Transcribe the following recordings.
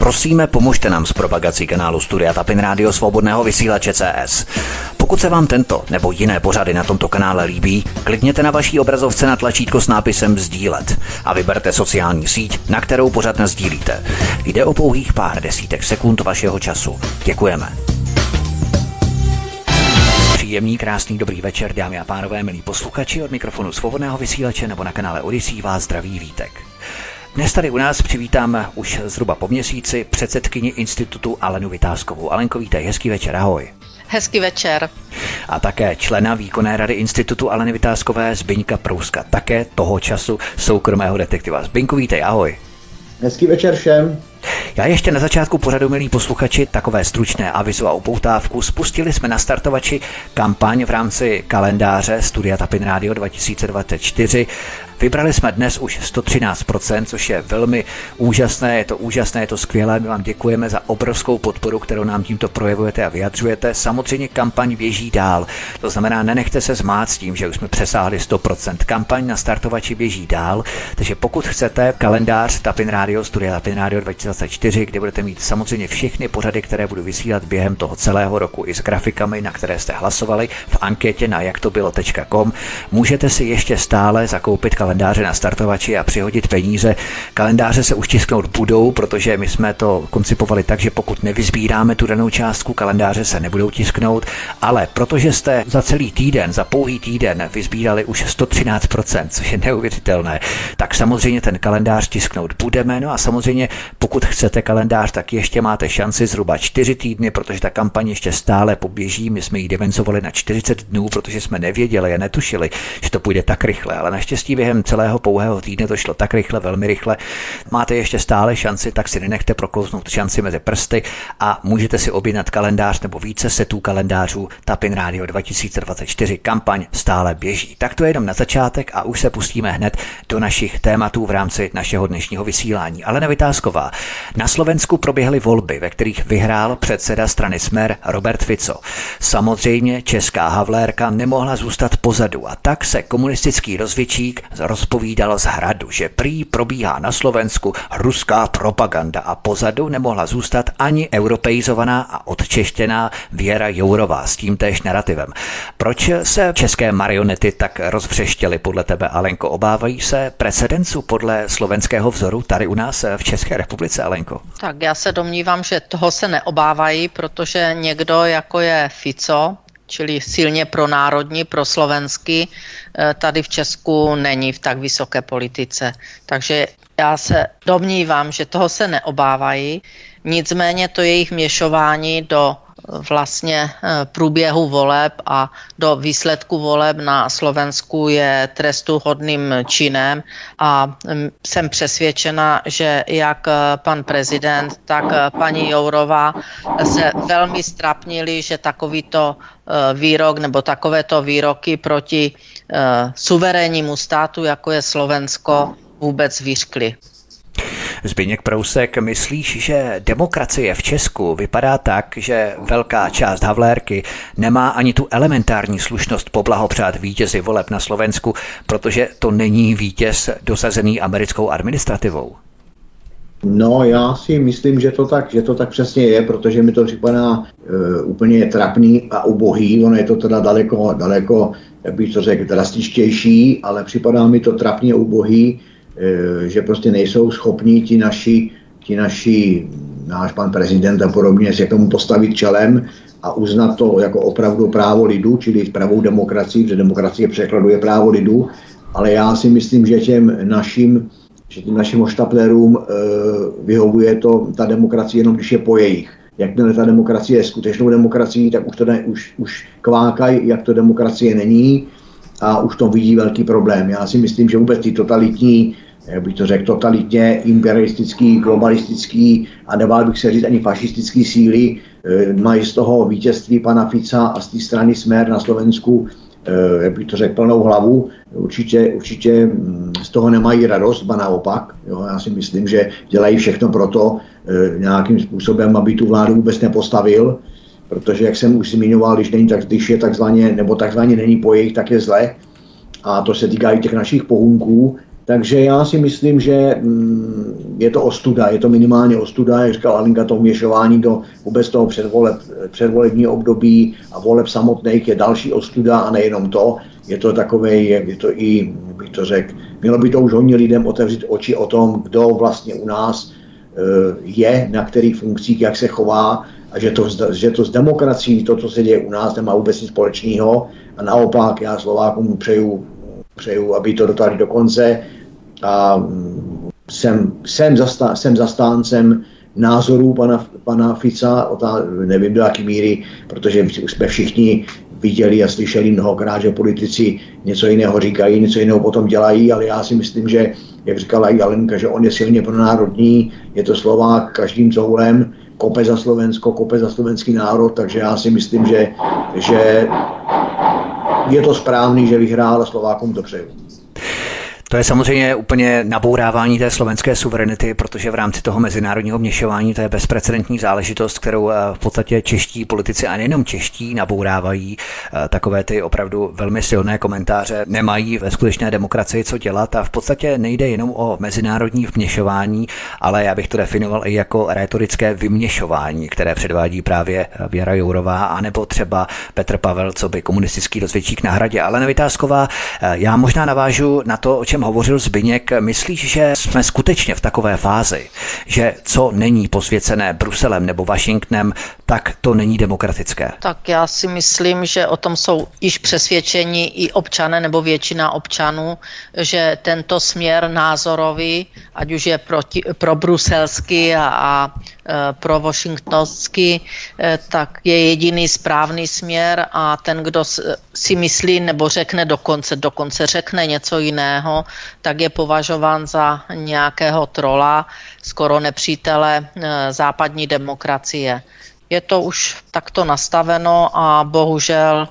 Prosíme, pomožte nám s propagací kanálu Studia Tapin Rádio Svobodného vysílače CS. Pokud se vám tento nebo jiné pořady na tomto kanále líbí, klikněte na vaší obrazovce na tlačítko s nápisem Sdílet a vyberte sociální síť, na kterou pořad sdílíte. Jde o pouhých pár desítek sekund vašeho času. Děkujeme. Příjemný, krásný, dobrý večer, dámy a pánové, milí posluchači od mikrofonu svobodného vysílače nebo na kanále Odisí vás zdraví vítek. Dnes tady u nás přivítám už zhruba po měsíci předsedkyni institutu Alenu Vytázkovou. Alenko, vítej, hezký večer, ahoj. Hezký večer. A také člena výkonné rady institutu Aleny Vytázkové Zbyňka Prouska, také toho času soukromého detektiva. Zbyňku, vítej, ahoj. Hezký večer všem. Já ještě na začátku pořadu, milí posluchači, takové stručné avizo a upoutávku. Spustili jsme na startovači kampaň v rámci kalendáře Studia Tapin Radio 2024. Vybrali jsme dnes už 113%, což je velmi úžasné, je to úžasné, je to skvělé. My vám děkujeme za obrovskou podporu, kterou nám tímto projevujete a vyjadřujete. Samozřejmě kampaň běží dál. To znamená, nenechte se zmát s tím, že už jsme přesáhli 100%. Kampaň na startovači běží dál, takže pokud chcete kalendář Tapin Radio, Studia Tapin Radio 2024, kde budete mít samozřejmě všechny pořady, které budu vysílat během toho celého roku i s grafikami, na které jste hlasovali v anketě na jaktobilo.com, můžete si ještě stále zakoupit kalendář kalendáře na startovači a přihodit peníze. Kalendáře se už tisknout budou, protože my jsme to koncipovali tak, že pokud nevyzbíráme tu danou částku, kalendáře se nebudou tisknout, ale protože jste za celý týden, za pouhý týden vyzbírali už 113%, což je neuvěřitelné, tak samozřejmě ten kalendář tisknout budeme. No a samozřejmě, pokud chcete kalendář, tak ještě máte šanci zhruba 4 týdny, protože ta kampaň ještě stále poběží. My jsme ji devencovali na 40 dnů, protože jsme nevěděli a netušili, že to půjde tak rychle, ale naštěstí během celého pouhého týdne to šlo tak rychle, velmi rychle. Máte ještě stále šanci, tak si nenechte proklouznout šanci mezi prsty a můžete si objednat kalendář nebo více setů kalendářů Tapin Radio 2024. Kampaň stále běží. Tak to je jenom na začátek a už se pustíme hned do našich tématů v rámci našeho dnešního vysílání. Ale Vytázková. Na Slovensku proběhly volby, ve kterých vyhrál předseda strany Smer Robert Fico. Samozřejmě česká Havlérka nemohla zůstat pozadu a tak se komunistický rozvědčík rozpovídal z hradu, že prý probíhá na Slovensku ruská propaganda a pozadu nemohla zůstat ani europeizovaná a odčeštěná Věra Jourová s tím též narrativem. Proč se české marionety tak rozvřeštěly podle tebe, Alenko? Obávají se precedencu podle slovenského vzoru tady u nás v České republice, Alenko? Tak já se domnívám, že toho se neobávají, protože někdo jako je Fico, čili silně pro národní, pro slovenský, eh, tady v Česku není v tak vysoké politice. Takže já se domnívám, že toho se neobávají, nicméně to jejich měšování do vlastně eh, průběhu voleb a do výsledku voleb na Slovensku je trestuhodným činem a mm, jsem přesvědčena, že jak eh, pan prezident, tak eh, paní Jourová se velmi strapnili, že takovýto výrok nebo takovéto výroky proti suverénnímu státu, jako je Slovensko, vůbec vyřkli. Zbyněk Prousek, myslíš, že demokracie v Česku vypadá tak, že velká část Havlérky nemá ani tu elementární slušnost poblahopřát vítězi voleb na Slovensku, protože to není vítěz dosazený americkou administrativou? No, já si myslím, že to tak, že to tak přesně je, protože mi to připadá uh, úplně trapný a ubohý. Ono je to teda daleko, daleko, jak bych to řekl, drastičtější, ale připadá mi to trapně ubohý, že prostě nejsou schopní ti naši, ti naši náš pan prezident a podobně se k tomu postavit čelem a uznat to jako opravdu právo lidu, čili pravou demokracii, protože demokracie překladuje právo lidu, ale já si myslím, že těm našim, že těm našim oštaplerům e, vyhovuje to ta demokracie jenom, když je po jejich. Jakmile ta demokracie je skutečnou demokracií, tak už, to ne, už, už kvákají, jak to demokracie není a už to vidí velký problém. Já si myslím, že vůbec ty totalitní jak bych to řekl, totalitně imperialistický, globalistický a nebál bych se říct ani fašistický síly eh, mají z toho vítězství pana Fica a z té strany Smer na Slovensku eh, jak bych to řekl, plnou hlavu. Určitě, určitě mm, z toho nemají radost, ba naopak. Jo, já si myslím, že dělají všechno pro to eh, nějakým způsobem, aby tu vládu vůbec nepostavil, protože, jak jsem už zmiňoval, když, není tak, když je takzvaně, nebo takzvaně není po jejich, tak je zle. A to se týká i těch našich pohunků, takže já si myslím, že mm, je to ostuda, je to minimálně ostuda, jak říkal Alinka, to uměšování do vůbec toho předvoleb, předvolebního období a voleb samotných je další ostuda a nejenom to, je to takové, je to i, bych to řekl, mělo by to už hodně lidem otevřít oči o tom, kdo vlastně u nás eh, je, na kterých funkcích, jak se chová a že to, že to s demokracií, to, co se děje u nás, nemá vůbec nic společného. A naopak já Slovákům přeju, přeju aby to dotáhli do konce a jsem, jsem, zastá, jsem zastáncem názorů pana, pana Fica, ta, nevím do jaké míry, protože už jsme všichni viděli a slyšeli mnohokrát, že politici něco jiného říkají, něco jiného potom dělají, ale já si myslím, že, jak říkala i Alenka, že on je silně pronárodní, je to Slovák každým coulem, kope za Slovensko, kope za slovenský národ, takže já si myslím, že, že je to správný, že vyhrál a Slovákům to přeju. To je samozřejmě úplně nabourávání té slovenské suverenity, protože v rámci toho mezinárodního měšování to je bezprecedentní záležitost, kterou eh, v podstatě čeští politici a nejenom čeští nabourávají. Eh, takové ty opravdu velmi silné komentáře nemají ve skutečné demokracii co dělat a v podstatě nejde jenom o mezinárodní vměšování, ale já bych to definoval i jako retorické vyměšování, které předvádí právě Věra Jourová, anebo třeba Petr Pavel, co by komunistický rozvědčík na hradě. Ale Nevytázková, eh, já možná navážu na to, o čem čem hovořil Zbyněk, myslíš, že jsme skutečně v takové fázi, že co není posvěcené Bruselem nebo Washingtonem, tak to není demokratické? Tak já si myslím, že o tom jsou již přesvědčeni i občané nebo většina občanů, že tento směr názorový, ať už je proti, pro bruselský a, a pro Washingtonský, eh, tak je jediný správný směr a ten, kdo si myslí nebo řekne dokonce, dokonce řekne něco jiného, tak je považován za nějakého trola, skoro nepřítele eh, západní demokracie. Je to už takto nastaveno a bohužel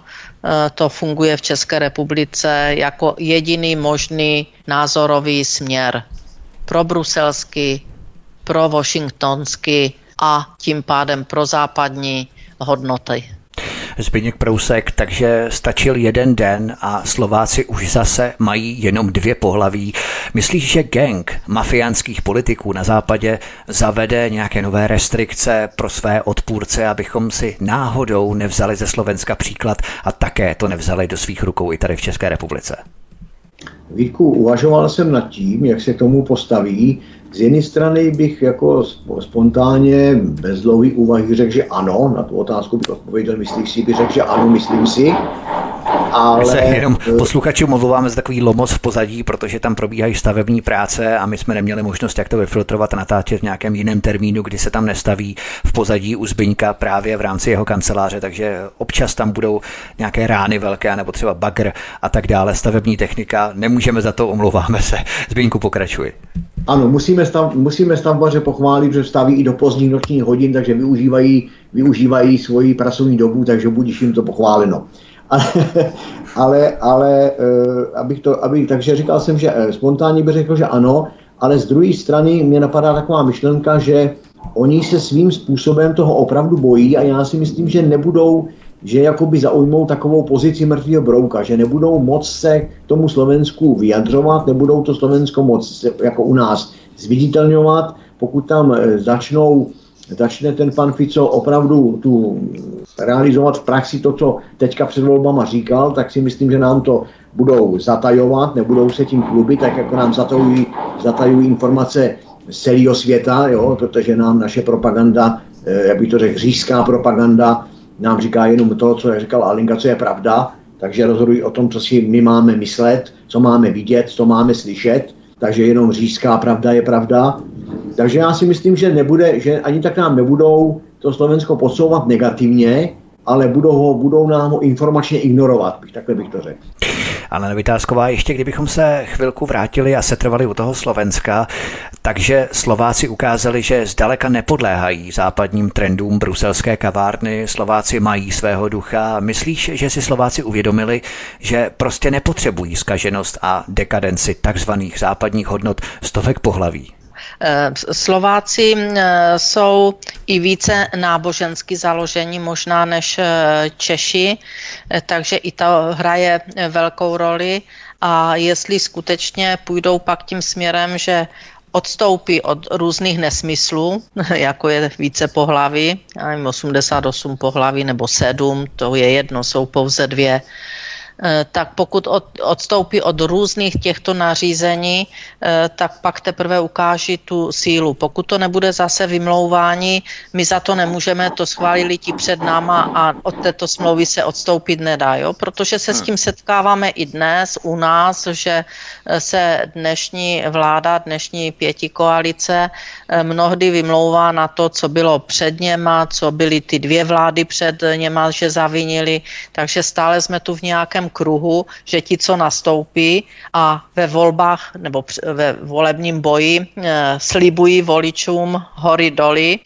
to funguje v České republice jako jediný možný názorový směr pro bruselský, pro washingtonsky a tím pádem pro západní hodnoty. Zbyněk Prousek, takže stačil jeden den a Slováci už zase mají jenom dvě pohlaví. Myslíš, že gang mafiánských politiků na západě zavede nějaké nové restrikce pro své odpůrce, abychom si náhodou nevzali ze Slovenska příklad a také to nevzali do svých rukou i tady v České republice? Vítku, uvažoval jsem nad tím, jak se tomu postaví. Z jedné strany bych jako spontánně bez dlouhý úvahy řekl, že ano, na tu otázku bych odpověděl, myslíš si, bych řekl, že ano, myslím si. Ale... Se jenom posluchačům omlouváme za takový lomos v pozadí, protože tam probíhají stavební práce a my jsme neměli možnost jak to vyfiltrovat a natáčet v nějakém jiném termínu, kdy se tam nestaví v pozadí u Zbyňka právě v rámci jeho kanceláře, takže občas tam budou nějaké rány velké, nebo třeba bagr a tak dále, stavební technika, nemůžeme za to, omlouváme se. Zbyňku, pokračuj. Ano, musíme, stav, musíme stavbaře pochválit, že staví i do pozdních nočních hodin, takže využívají, využívají svoji pracovní dobu, takže budíš jim to pochváleno. Ale, ale, ale eh, abych to, abych, takže říkal jsem, že eh, spontánně bych řekl, že ano, ale z druhé strany mě napadá taková myšlenka, že oni se svým způsobem toho opravdu bojí a já si myslím, že nebudou že jakoby zaujmou takovou pozici mrtvého brouka, že nebudou moc se k tomu Slovensku vyjadřovat, nebudou to Slovensko moc jako u nás zviditelňovat, pokud tam eh, začnou začne ten pan Fico opravdu tu realizovat v praxi to, co teďka před volbama říkal, tak si myslím, že nám to budou zatajovat, nebudou se tím kluby, tak jako nám zatajují, zatajují informace z celého světa, jo, protože nám naše propaganda, eh, jak bych to řekl, říšská propaganda, nám říká jenom to, co říkal Alinka, co je pravda, takže rozhodují o tom, co si my máme myslet, co máme vidět, co máme slyšet, takže jenom říšská pravda je pravda. Takže já si myslím, že nebude, že ani tak nám nebudou to Slovensko podsouvat negativně, ale budou, ho, budou nám ho informačně ignorovat, takhle bych to řekl. Ale Vytázková, ještě kdybychom se chvilku vrátili a setrvali u toho Slovenska, takže Slováci ukázali, že zdaleka nepodléhají západním trendům bruselské kavárny, Slováci mají svého ducha. Myslíš, že si Slováci uvědomili, že prostě nepotřebují skaženost a dekadenci takzvaných západních hodnot stovek pohlaví? Eh, Slováci eh, jsou i více nábožensky založení možná než eh, Češi, takže i to hraje velkou roli. A jestli skutečně půjdou pak tím směrem, že odstoupí od různých nesmyslů, jako je více pohlaví, já nevím, 88 pohlaví nebo 7, to je jedno, jsou pouze dvě, tak pokud od, odstoupí od různých těchto nařízení, eh, tak pak teprve ukáží tu sílu. Pokud to nebude zase vymlouvání, my za to nemůžeme, to schválili ti před náma a od této smlouvy se odstoupit nedá, jo? protože se s tím setkáváme i dnes u nás, že eh, se dnešní vláda, dnešní pěti koalice mnohdy vymlouvá na to, co bylo před něma, co byly ty dvě vlády před něma, že zavinili, takže stále jsme tu v nějakém kruhu, že ti, co nastoupí a ve volbách nebo ve volebním boji e, slibují voličům hory doly,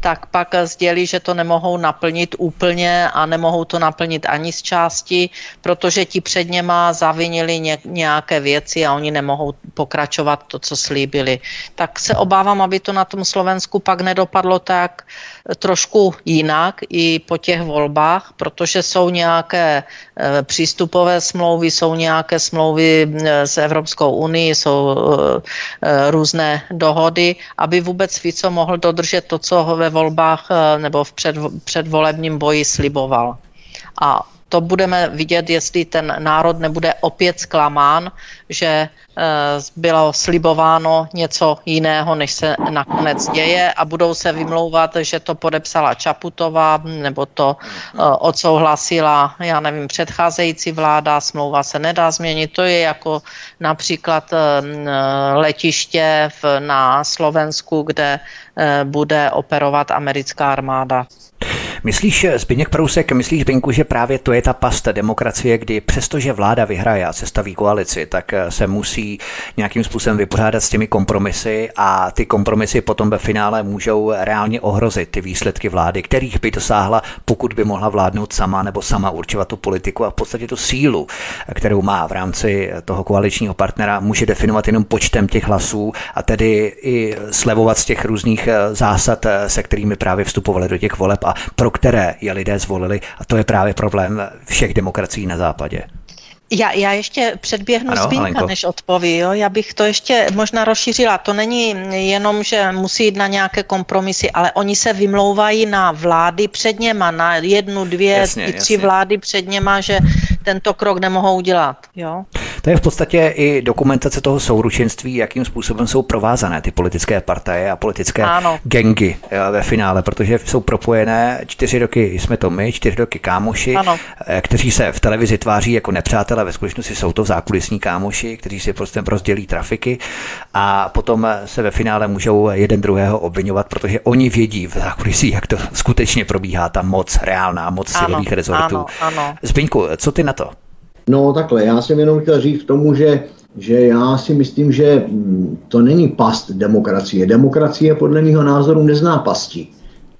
tak pak sdělí, že to nemohou naplnit úplně a nemohou to naplnit ani z části, protože ti před něma zavinili ně, nějaké věci a oni nemohou pokračovat to, co slíbili. Tak se obávám, aby to na tom Slovensku pak nedopadlo tak trošku jinak i po těch volbách, protože jsou nějaké e, přístupové smlouvy, jsou nějaké smlouvy eh, s Evropskou unii, jsou eh, eh, různé dohody, aby vůbec Fico mohl dodržet to, co ve volbách nebo v před, předvolebním boji sliboval. A to budeme vidět, jestli ten národ nebude opět zklamán, že eh, bylo slibováno něco jiného, než se nakonec děje a budou se vymlouvat, že to podepsala Čaputová nebo to eh, odsouhlasila, já nevím, předcházející vláda, smlouva se nedá změnit. To je jako například eh, letiště na Slovensku, kde bude operovat americká armáda. Myslíš, Zbigněk Prousek, myslíš, Binku, že právě to je ta pasta demokracie, kdy přestože vláda vyhraje a sestaví koalici, tak eh, se musí nějakým způsobem vypořádat s těmi kompromisy a ty kompromisy potom ve finále můžou reálně ohrozit ty výsledky vlády, kterých by dosáhla, pokud by mohla vládnout sama nebo sama určovat tu politiku a v podstatě tu sílu, kterou má v rámci toho koaličního partnera, může definovat jenom počtem těch hlasů a tedy i slevovat z těch různých eh, zásad, eh, se kterými právě vstupovali do těch voleb a pro které je lidé zvolili. A to je právě problém všech demokracií na západě. Já, já ještě předběhnu ano, Zbínka, Alenko. než odpoví. Jo? Já bych to ještě možná rozšířila. To není jenom, že musí jít na nějaké kompromisy, ale oni se vymlouvají na vlády před něma, na jednu, dvě, jasně, i tři jasně. vlády před něma, že tento krok nemohou udělat. Jo? To je v podstatě i dokumentace toho souručenství, jakým způsobem jsou provázané ty politické partaje a politické ano. gengy ve finále, protože jsou propojené čtyři roky jsme to my, čtyři roky kámoši, ano. Eh, kteří se v televizi tváří jako nepřátelé, ve skutečnosti jsou to zákulisní kámoši, kteří si prostě rozdělí trafiky a potom se ve finále můžou jeden druhého obvinovat, protože oni vědí v zákulisí, jak to skutečně probíhá, ta moc, reálná moc ano, silových rezortů. Ano, ano. Zbyňku, co ty na to? No takhle, já jsem jenom chtěl říct k tomu, že, že já si myslím, že mm, to není past demokracie. Demokracie podle mého názoru nezná pasti.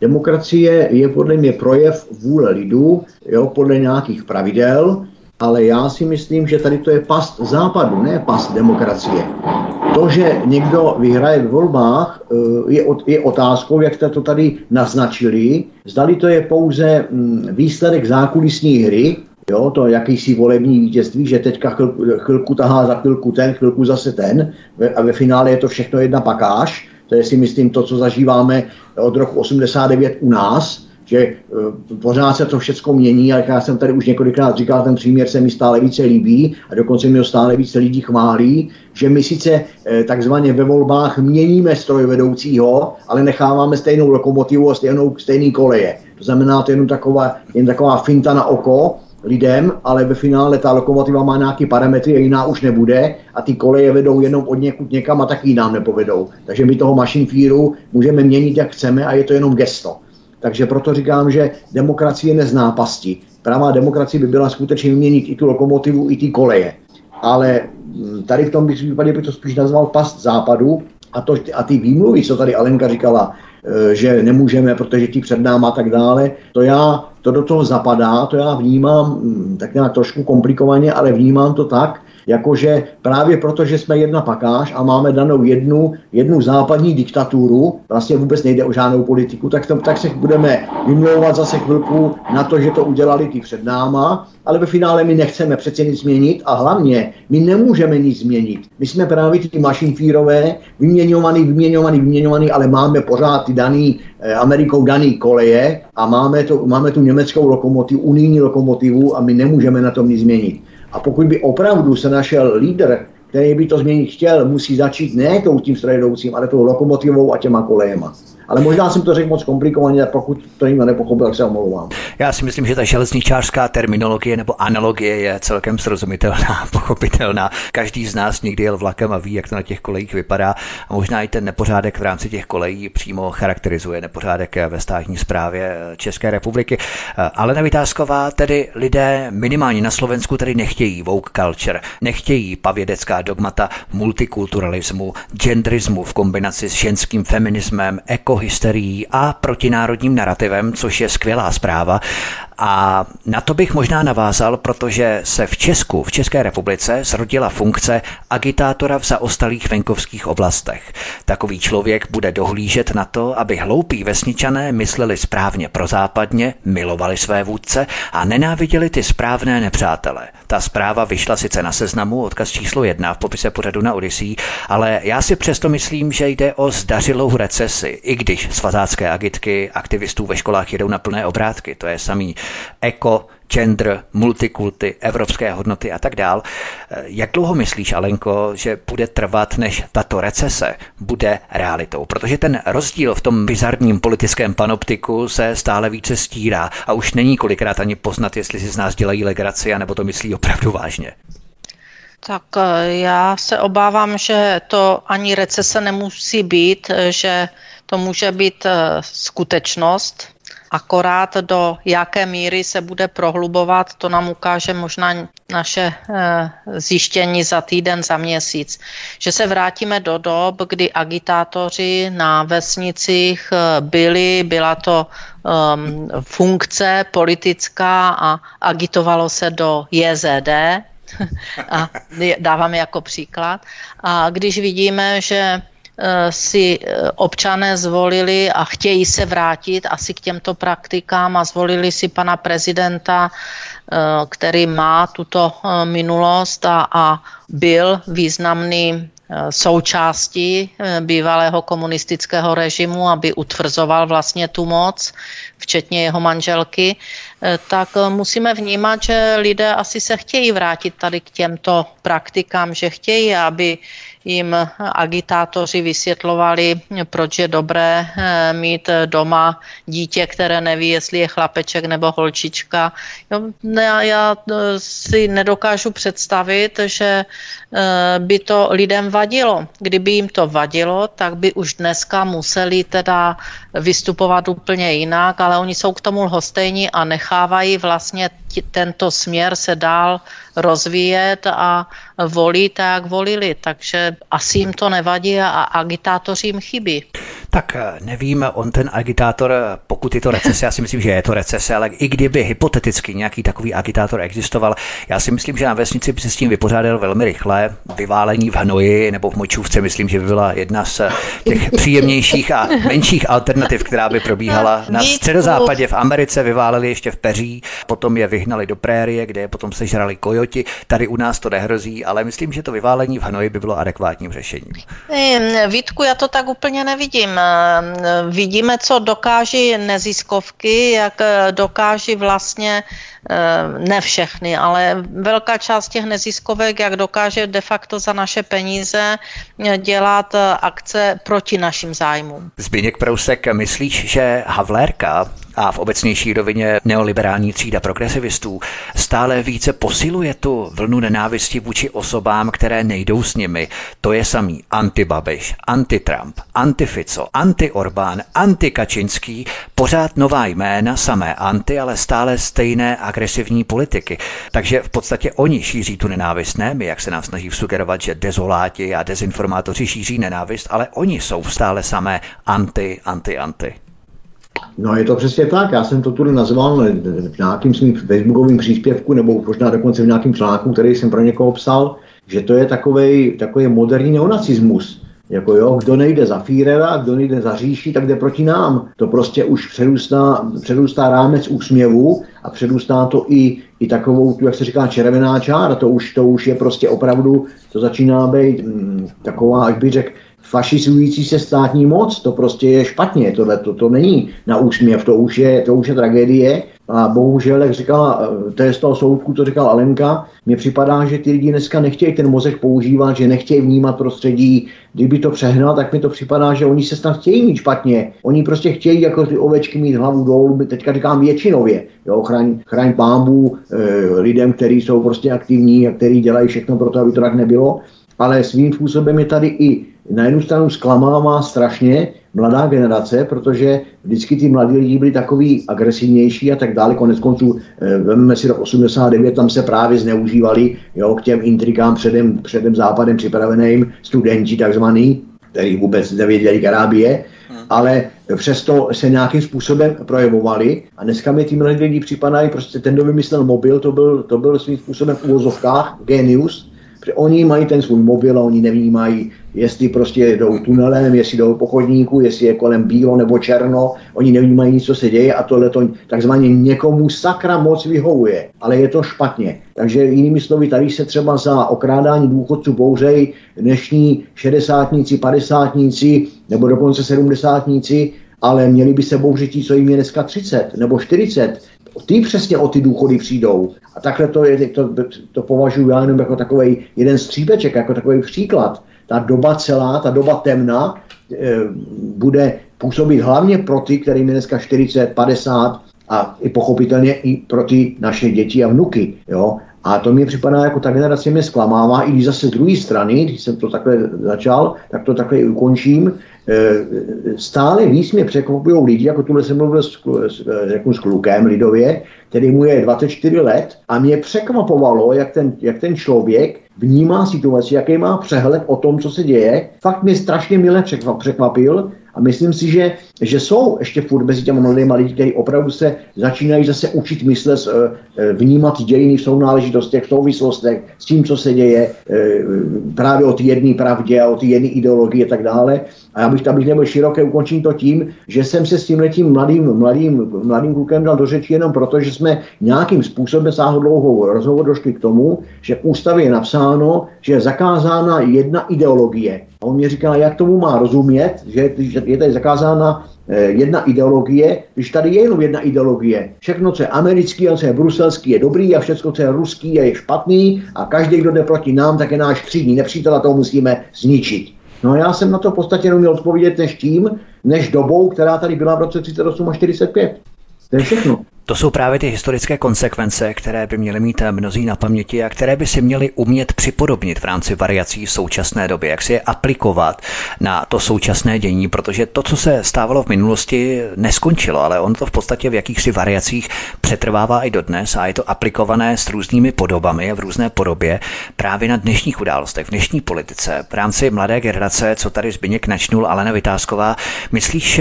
Demokracie je podle mě projev vůle lidu, jo, podle nějakých pravidel, ale já si myslím, že tady to je past západu, ne past demokracie. To, že někdo vyhraje v volbách, eh, je, je otázkou, jak jste to tady naznačili. Zdali to je pouze mm, výsledek zákulisní hry, Jo, to jakýsi volební vítězství, že teďka chvilku, chvilku tahá za chvilku ten, chvilku zase ten a ve finále je to všechno jedna pakáž. To je si myslím to, co zažíváme od roku 89 u nás, že uh, pořád se to všechno mění, ale já jsem tady už několikrát říkal, ten příměr se mi stále více líbí a dokonce mi ho stále více lidí chválí, že my sice uh, takzvaně ve volbách měníme strojvedoucího, ale necháváme stejnou lokomotivu a stejnou, stejný koleje. To znamená, to je jenom taková, jen taková finta na oko, lidem, ale ve finále ta lokomotiva má nějaký parametry a jiná už nebude a ty koleje vedou jenom od někud někam a taky nám nepovedou. Takže my toho machine fearu můžeme měnit, jak chceme a je to jenom gesto. Takže proto říkám, že demokracie nezná pasti. Pravá demokracie by byla skutečně vyměnit i tu lokomotivu, i ty koleje. Ale mm, tady v tom případě bych to spíš nazval past západu a, to, a ty výmluvy, co tady Alenka říkala, že nemůžeme, protože ti před náma a tak dále, to já to do toho zapadá, to já vnímám mm, tak nějak trošku komplikovaně, ale vnímám to tak, jakože právě proto, že jsme jedna pakáž a máme danou jednu, jednu západní diktaturu, vlastně vůbec nejde o žádnou politiku, tak, to, tak se budeme vymlouvat zase chvilku na to, že to udělali ty před náma, ale ve finále my nechceme přece nic změnit a hlavně my nemůžeme nic změnit. My jsme právě ty mašinfírové, vyměňovaný, vyměňovaný, vyměňovaný, ale máme pořád ty daný, eh, Amerikou daný koleje a máme, to, máme tu německou lokomotivu, unijní lokomotivu a my nemůžeme na tom nic změnit. A pokud by opravdu se našel lídr, který by to změnit chtěl, musí začít ne tou tím strojvedoucím, ale tou lokomotivou a těma kolejema. Ale možná jsem to řekl moc komplikovaně, pokud to někdo nepochopil, tak se omlouvám. Já si myslím, že ta železničářská terminologie nebo analogie je celkem srozumitelná, pochopitelná. Každý z nás někdy jel vlakem a ví, jak to na těch kolejích vypadá. A možná i ten nepořádek v rámci těch kolejí přímo charakterizuje nepořádek ve státní správě České republiky. Ale na Vytázková tedy lidé minimálně na Slovensku tedy nechtějí woke culture, nechtějí pavědecká dogmata multikulturalismu, genderismu v kombinaci s ženským feminismem, eko hysterií a protinárodním narrativem, což je skvělá zpráva. A na to bych možná navázal, protože se v Česku, v České republice, zrodila funkce agitátora v zaostalých venkovských oblastech. Takový člověk bude dohlížet na to, aby hloupí vesničané mysleli správně prozápadně, milovali své vůdce a nenáviděli ty správné nepřátele. Ta zpráva vyšla sice na seznamu, odkaz číslo jedna v popise pořadu na Odisí, ale já si přesto myslím, že jde o zdařilou recesi, i když svazácké agitky aktivistů ve školách jedou na plné obrátky. To je samý eko, gender, multikulty, evropské hodnoty a tak dál. Jak dlouho myslíš, Alenko, že bude trvat, než tato recese bude realitou? Protože ten rozdíl v tom bizarním politickém panoptiku se stále více stírá a už není kolikrát ani poznat, jestli si z nás dělají legraci, nebo to myslí opravdu vážně. Tak eh, já se obávám, že to ani recese nemusí být, že to může být eh, skutečnost, Akorát do jaké míry se bude prohlubovat, to nám ukáže možná naše eh, zjištění za týden, za měsíc. Že se vrátíme do dob, kdy agitátoři na vesnicích eh, byli, byla to um, funkce politická a agitovalo se do JZD, a dávám jako příklad. A když vidíme, že si eh, občané zvolili a chtějí se vrátit asi k těmto praktikám a zvolili si pana prezidenta, eh, který má tuto minulost a, a byl významný součástí bývalého komunistického režimu, aby utvrzoval vlastně tu moc, včetně jeho manželky, tak musíme vnímat, že lidé asi se chtějí vrátit tady k těmto praktikám, že chtějí, aby jim agitátoři vysvětlovali, proč je dobré eh, mít doma dítě, které neví, jestli je chlapeček nebo holčička. Já, eh, si nedokážu představit, že eh, by to lidem vadilo. Kdyby jim to vadilo, tak by už dneska museli teda vystupovat úplně jinak, ale oni jsou k tomu lhostejní a nechávají vlastně tento směr se dál rozvíjet a volí tak, jak volili. Takže asi jim to nevadí a agitátoři jim chybí. Tak eh, nevím, on ten agitátor, eh, pokud je to recese, já si myslím, že je to recese, ale i kdyby hypoteticky nějaký takový agitátor existoval, já si myslím, že na vesnici by se s tím vypořádal velmi rychle. Vyválení v hnoji nebo v močůvce, myslím, že by byla jedna z eh, těch příjemnějších a menších alternativ, která by probíhala. Na středozápadě v Americe vyváleli ještě v peří, potom je vyhnali do prérie, kde je potom sežrali kojoti. Tady u nás to nehrozí, ale myslím, že to vyválení v hnoji by bylo adekvátním řešením. Vítku, já to tak úplně nevidím. Vidíme, co dokáží neziskovky, jak dokáží vlastně Eh, ne všechny, ale velká část těch neziskovek, jak dokáže de facto za naše peníze eh, dělat eh, akce proti našim zájmům. Zbigněk Prousek, myslíš, že Havlérka a v obecnější rovině neoliberální třída progresivistů stále více posiluje tu vlnu nenávisti vůči osobám, které nejdou s nimi. To je samý anti-Babiš, anti-Trump, anti-Fico, anti-Orbán, anti-Kačinský, pořád nová jména, samé anti, ale stále stejné agresivní politiky. Takže v podstatě oni šíří tu nenávist, ne my, jak se nám snaží sugerovat, že dezoláti a dezinformátoři šíří nenávist, ale oni jsou stále samé anti, anti, anti. No je to přesně tak, já jsem to tu nazval v nějakým svým facebookovým příspěvku nebo možná dokonce v nějakém článku, který jsem pro někoho psal, že to je takový takový moderní neonacismus. Jako jo, kdo nejde za Führera, kdo nejde za říši, tak jde proti nám. To prostě už předůstá, předůstá rámec úsměvu a předůstá to i, i takovou, tu, jak se říká, červená čára. To už, to už je prostě opravdu, to začíná být hm, taková, jak bych řekl, fašizující se státní moc, to prostě je špatně, tohle to, to není na úsměv, to už je, to už je tragédie a bohužel, jak říkala, eh, to je z toho soudku, to říkal Alenka, mně připadá, že ty lidi dneska nechtějí ten mozek používat, že nechtějí vnímat prostředí. Kdyby to přehnal, tak mi to připadá, že oni se snad chtějí mít špatně. Oni prostě chtějí jako ty ovečky mít hlavu dolů, teďka říkám většinově. Jo, chraň, chraň pámbu e, lidem, kteří jsou prostě aktivní a kteří dělají všechno pro to, aby to tak nebylo. Ale svým způsobem je tady i na jednu stranu zklamává strašně mladá generace, protože vždycky ty mladí lidi byli takový agresivnější a tak dále. Konec konců, eh, vezmeme si rok 89, tam se právě zneužívali jo, k těm intrikám předem, předem západem připraveným studenti takzvaný, který vůbec nevěděli, je, hmm. ale přesto se nějakým způsobem projevovali a dneska mi ty mladí lidi připadají, prostě ten, kdo vymyslel mobil, to byl, to byl svým způsobem v úvozovkách genius, protože oni mají ten svůj mobil a oni nevnímají jestli prostě jdou tunelem, jestli jdou po chodníku, jestli je kolem bílo nebo černo, oni nevnímají nic, co se děje a tohle to takzvaně někomu sakra moc vyhovuje, ale je to špatně. Takže jinými slovy, tady se třeba za okrádání důchodců bouřej dnešní šedesátníci, padesátníci nebo dokonce sedmdesátníci, ale měli by se bouřit ti, co jim je dneska 30 nebo 40. Ty přesně o ty důchody přijdou. A takhle to, je, to, to považuji já jenom jako takový jeden střípeček, jako takový příklad ta doba celá, ta doba temna, e, bude působit hlavně pro ty, kterým je dneska 40, 50 a i pochopitelně i pro ty naše děti a vnuky. Jo? A to mi připadá, jako ta generace mě zklamává, i když zase z druhé strany, když jsem to takhle začal, tak to takhle ukončím. E, stále víc mě překvapují lidi, jako tuhle jsem mluvil s, s, řeknu, s klukem lidově, který mu je 24 let a mě překvapovalo, jak ten, jak ten člověk vnímá situaci, jaký má přehled o tom, co se děje. Fakt mě strašně milé překvapil a myslím si, že, že jsou ještě furt mezi těmi mladými lidi, kteří opravdu se začínají zase učit myslet, eh, eh, vnímat dějiny v sounáležitostech, v souvislostech s tím, co se děje, eh, právě o té jedné pravdě a o té jedné ideologii a tak dále. A já bych, abych nebyl široké, ukončím to tím, že jsem se s tím letím mladým, mladým, mladým klukem dal do řeči jenom proto, že jsme nějakým způsobem sáhlo dlouhou rozhovor došli k tomu, že v ústavě je napsáno, že je zakázána jedna ideologie. A on mě říká, jak tomu má rozumět, že, je tady zakázána jedna ideologie, když tady je jenom jedna ideologie. Všechno, co je americký a co je bruselský, je dobrý a všechno, co je ruský, je špatný a každý, kdo jde proti nám, tak je náš třídní nepřítel a to musíme zničit. No a já jsem na to v podstatě neuměl odpovědět než tím, než dobou, která tady byla v roce 38 a 45. To je všechno. To jsou právě ty historické konsekvence, které by měly mít mnozí na paměti a které by si měli umět připodobnit v rámci variací současné doby, jak si je aplikovat na to současné dění, protože to, co se stávalo v minulosti, neskončilo, ale on to v podstatě v jakýchsi variacích přetrvává i dodnes a je to aplikované s různými podobami a v různé podobě právě na dnešních událostech, v dnešní politice. V rámci mladé generace, co tady Zbyněk načnul, Alena Vytázková, myslíš,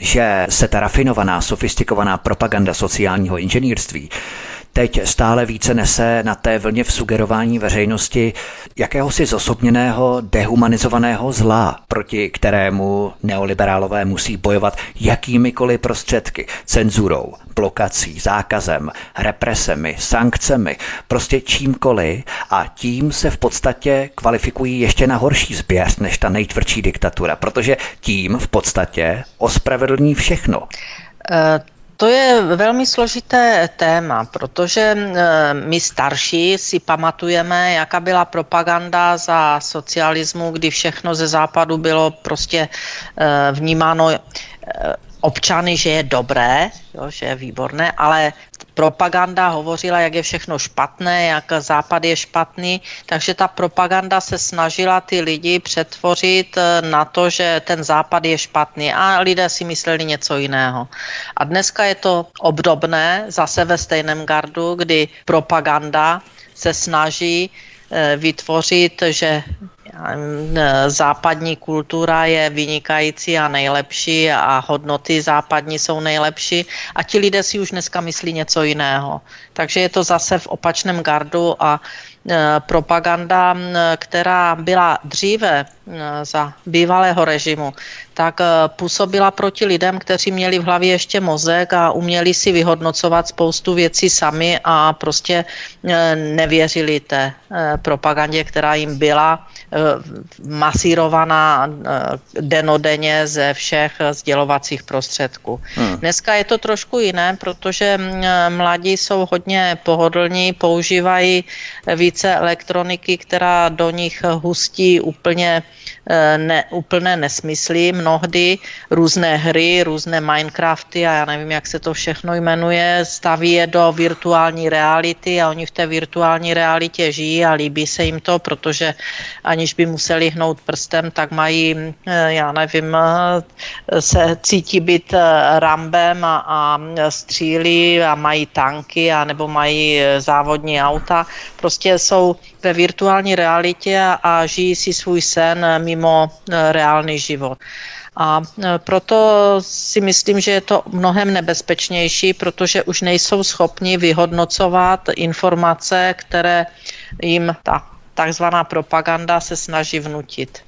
že se ta rafinovaná, sofistikovaná propaganda sociální sociálního inženýrství teď stále více nese na té vlně v sugerování veřejnosti jakéhosi zosobněného, dehumanizovaného zla, proti kterému neoliberálové musí bojovat jakýmikoliv prostředky, cenzurou, blokací, zákazem, represemi, sankcemi, prostě čímkoliv a tím se v podstatě kvalifikují ještě na horší zběř než ta nejtvrdší diktatura, protože tím v podstatě ospravedlní všechno. Uh to je velmi složité téma, protože eh, my starší si pamatujeme, jaká byla propaganda za socialismu, kdy všechno ze západu bylo prostě eh, vnímáno eh, občany, že je dobré, jo, že je výborné, ale propaganda hovořila, jak je všechno špatné, jak Západ je špatný, takže ta propaganda se snažila ty lidi přetvořit eh, na to, že ten Západ je špatný a lidé si mysleli něco jiného. A dneska je to obdobné, zase ve stejném gardu, kdy propaganda se snaží eh, vytvořit, že západní kultura je vynikající a nejlepší a hodnoty západní jsou nejlepší a ti lidé si už dneska myslí něco jiného. Takže je to zase v opačném gardu a propaganda, která byla dříve za bývalého režimu, tak působila proti lidem, kteří měli v hlavě ještě mozek a uměli si vyhodnocovat spoustu věcí sami a prostě nevěřili té propagandě, která jim byla masírovaná denodenně ze všech sdělovacích prostředků. Hmm. Dneska je to trošku jiné, protože mladí jsou hodně pohodlní, používají více elektroniky, která do nich hustí úplně ne, úplné nesmysly, mnohdy různé hry, různé Minecrafty a já nevím, jak se to všechno jmenuje, staví je do virtuální reality a oni v té virtuální realitě žijí a líbí se jim to, protože aniž by museli hnout prstem, tak mají, eh, já nevím, eh, se cítí být rambem a, a střílí a mají tanky a nebo mají závodní auta. Prostě jsou ve virtuální realitě a žijí si svůj sen mimo e, reálný život. A e, proto si myslím, že je to mnohem nebezpečnější, protože už nejsou schopni vyhodnocovat informace, které jim ta takzvaná propaganda se snaží vnutit.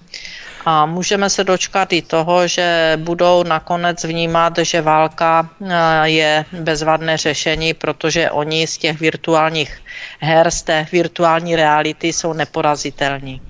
A můžeme se dočkat i toho, že budou nakonec vnímat, že válka eh, je bezvadné řešení, protože oni z těch virtuálních her, z té virtuální reality jsou neporazitelní.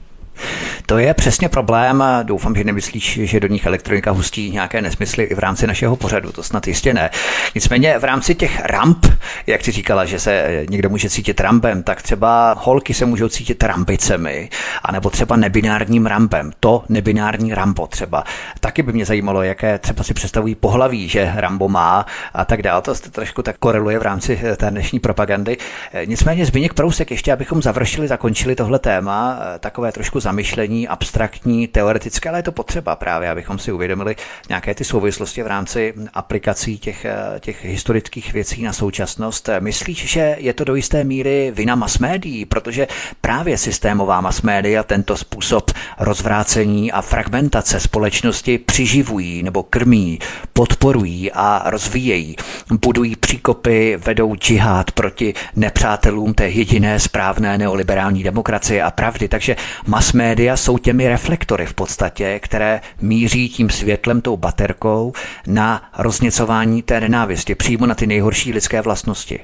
To je přesně problém. Doufám, že nemyslíš, že do nich elektronika hustí nějaké nesmysly i v rámci našeho pořadu. To snad jistě ne. Nicméně v rámci těch ramp, jak si říkala, že se někdo může cítit rampem, tak třeba holky se můžou cítit rambicemi, anebo třeba nebinárním rampem. To nebinární rambo třeba. Taky by mě zajímalo, jaké třeba si představují pohlaví, že Rambo má a tak dále. To se trošku tak koreluje v rámci té dnešní propagandy. Nicméně Zbigněk Prousek, ještě abychom završili, zakončili tohle téma, takové trošku zamyšlení, abstraktní, teoretické, ale je to potřeba právě, abychom si uvědomili nějaké ty souvislosti v rámci aplikací těch, eh, těch historických věcí na současnost. Myslíš, že je to do jisté míry vina mass médií, protože právě systémová mass média tento způsob rozvrácení a fragmentace společnosti přiživují nebo krmí, podporují a rozvíjejí. Budují příkopy, vedou džihad proti nepřátelům té jediné správné neoliberální demokracie a pravdy. Takže mass média jsou těmi reflektory v podstatě, které míří tím světlem, tou baterkou na rozněcování té nenávisti, přímo na ty nejhorší lidské vlastnosti.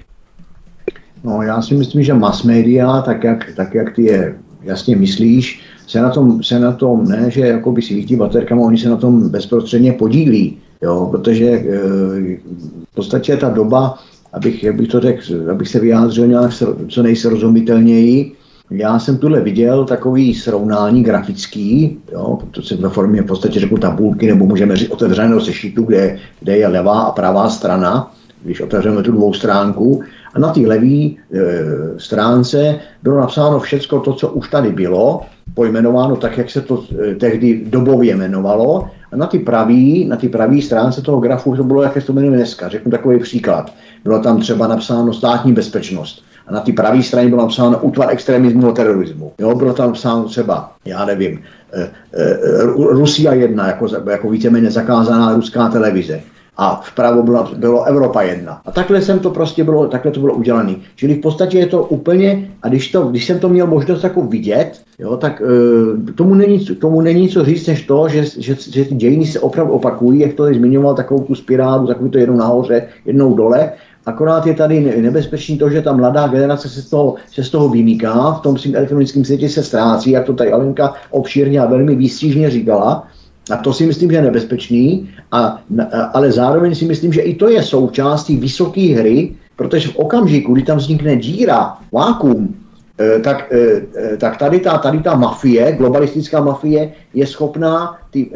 No, já si myslím, že mass media, tak jak, tak jak ty je jasně myslíš, se na tom, se na tom ne, že jakoby svítí baterkama, oni se na tom bezprostředně podílí, jo, protože e, v podstatě ta doba, abych, jak bych to řekl, abych se vyjádřil nějak co nejsrozumitelněji, já jsem tuhle viděl takový srovnání grafický, jo, to se ve formě v podstatě řeknu tabulky, nebo můžeme říct otevřeného sešitu, kde, kde je levá a pravá strana, když otevřeme tu dvou stránku. A na té levé e, stránce bylo napsáno všechno to, co už tady bylo, pojmenováno tak, jak se to e, tehdy dobově jmenovalo. A na ty pravý, na ty pravý stránce toho grafu to bylo, jak se to jmenuje dneska. Řeknu takový příklad. Bylo tam třeba napsáno státní bezpečnost a na té pravé straně bylo napsáno útvar extremismu a terorismu. Jo, bylo tam napsáno třeba, já nevím, e, e, Rusia 1, jako, jako víceméně zakázaná ruská televize a vpravo bylo, bylo Evropa 1. A takhle jsem to prostě bylo, takhle to bylo udělané. Čili v podstatě je to úplně, a když, to, když jsem to měl možnost jako vidět, jo, tak e, tomu, není, tomu není co říct než to, že, že, že ty dějiny se opravdu opakují, jak to zmiňoval, takovou tu spirálu, takovou to jednou nahoře, jednou dole Akorát je tady nebezpečný to, že ta mladá generace se z toho, se z toho vymýká, v tom svým elektronickém světě se ztrácí, jak to tady Alenka obšírně a velmi výstřížně říkala. A to si myslím, že je nebezpečný, a, ale zároveň si myslím, že i to je součástí vysoké hry, protože v okamžiku, kdy tam vznikne díra, vákum, tak, eh, eh, tak tady, ta, tady ta mafie, globalistická mafie, je schopná ty,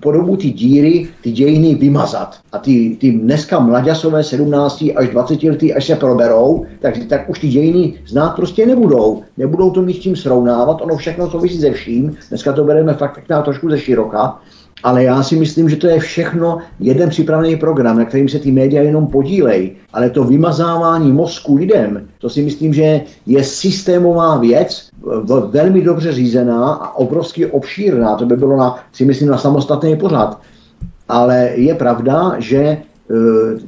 po dobu ty díry, ty dějiny vymazat. A ty, ty dneska mladěsové 17 až 20 lety, až se proberou, tak, tak už ty dějiny znát prostě nebudou. Nebudou to mít s tím srovnávat, ono všechno souvisí se vším. Dneska to bereme fakt tak trošku ze široka. Ale já si myslím, že to je všechno jeden připravený program, na kterým se ty média jenom podílejí. Ale to vymazávání mozku lidem, to si myslím, že je systémová věc, velmi dobře řízená a obrovsky obšírná. To by bylo, na, si myslím, na samostatný pořad. Ale je pravda, že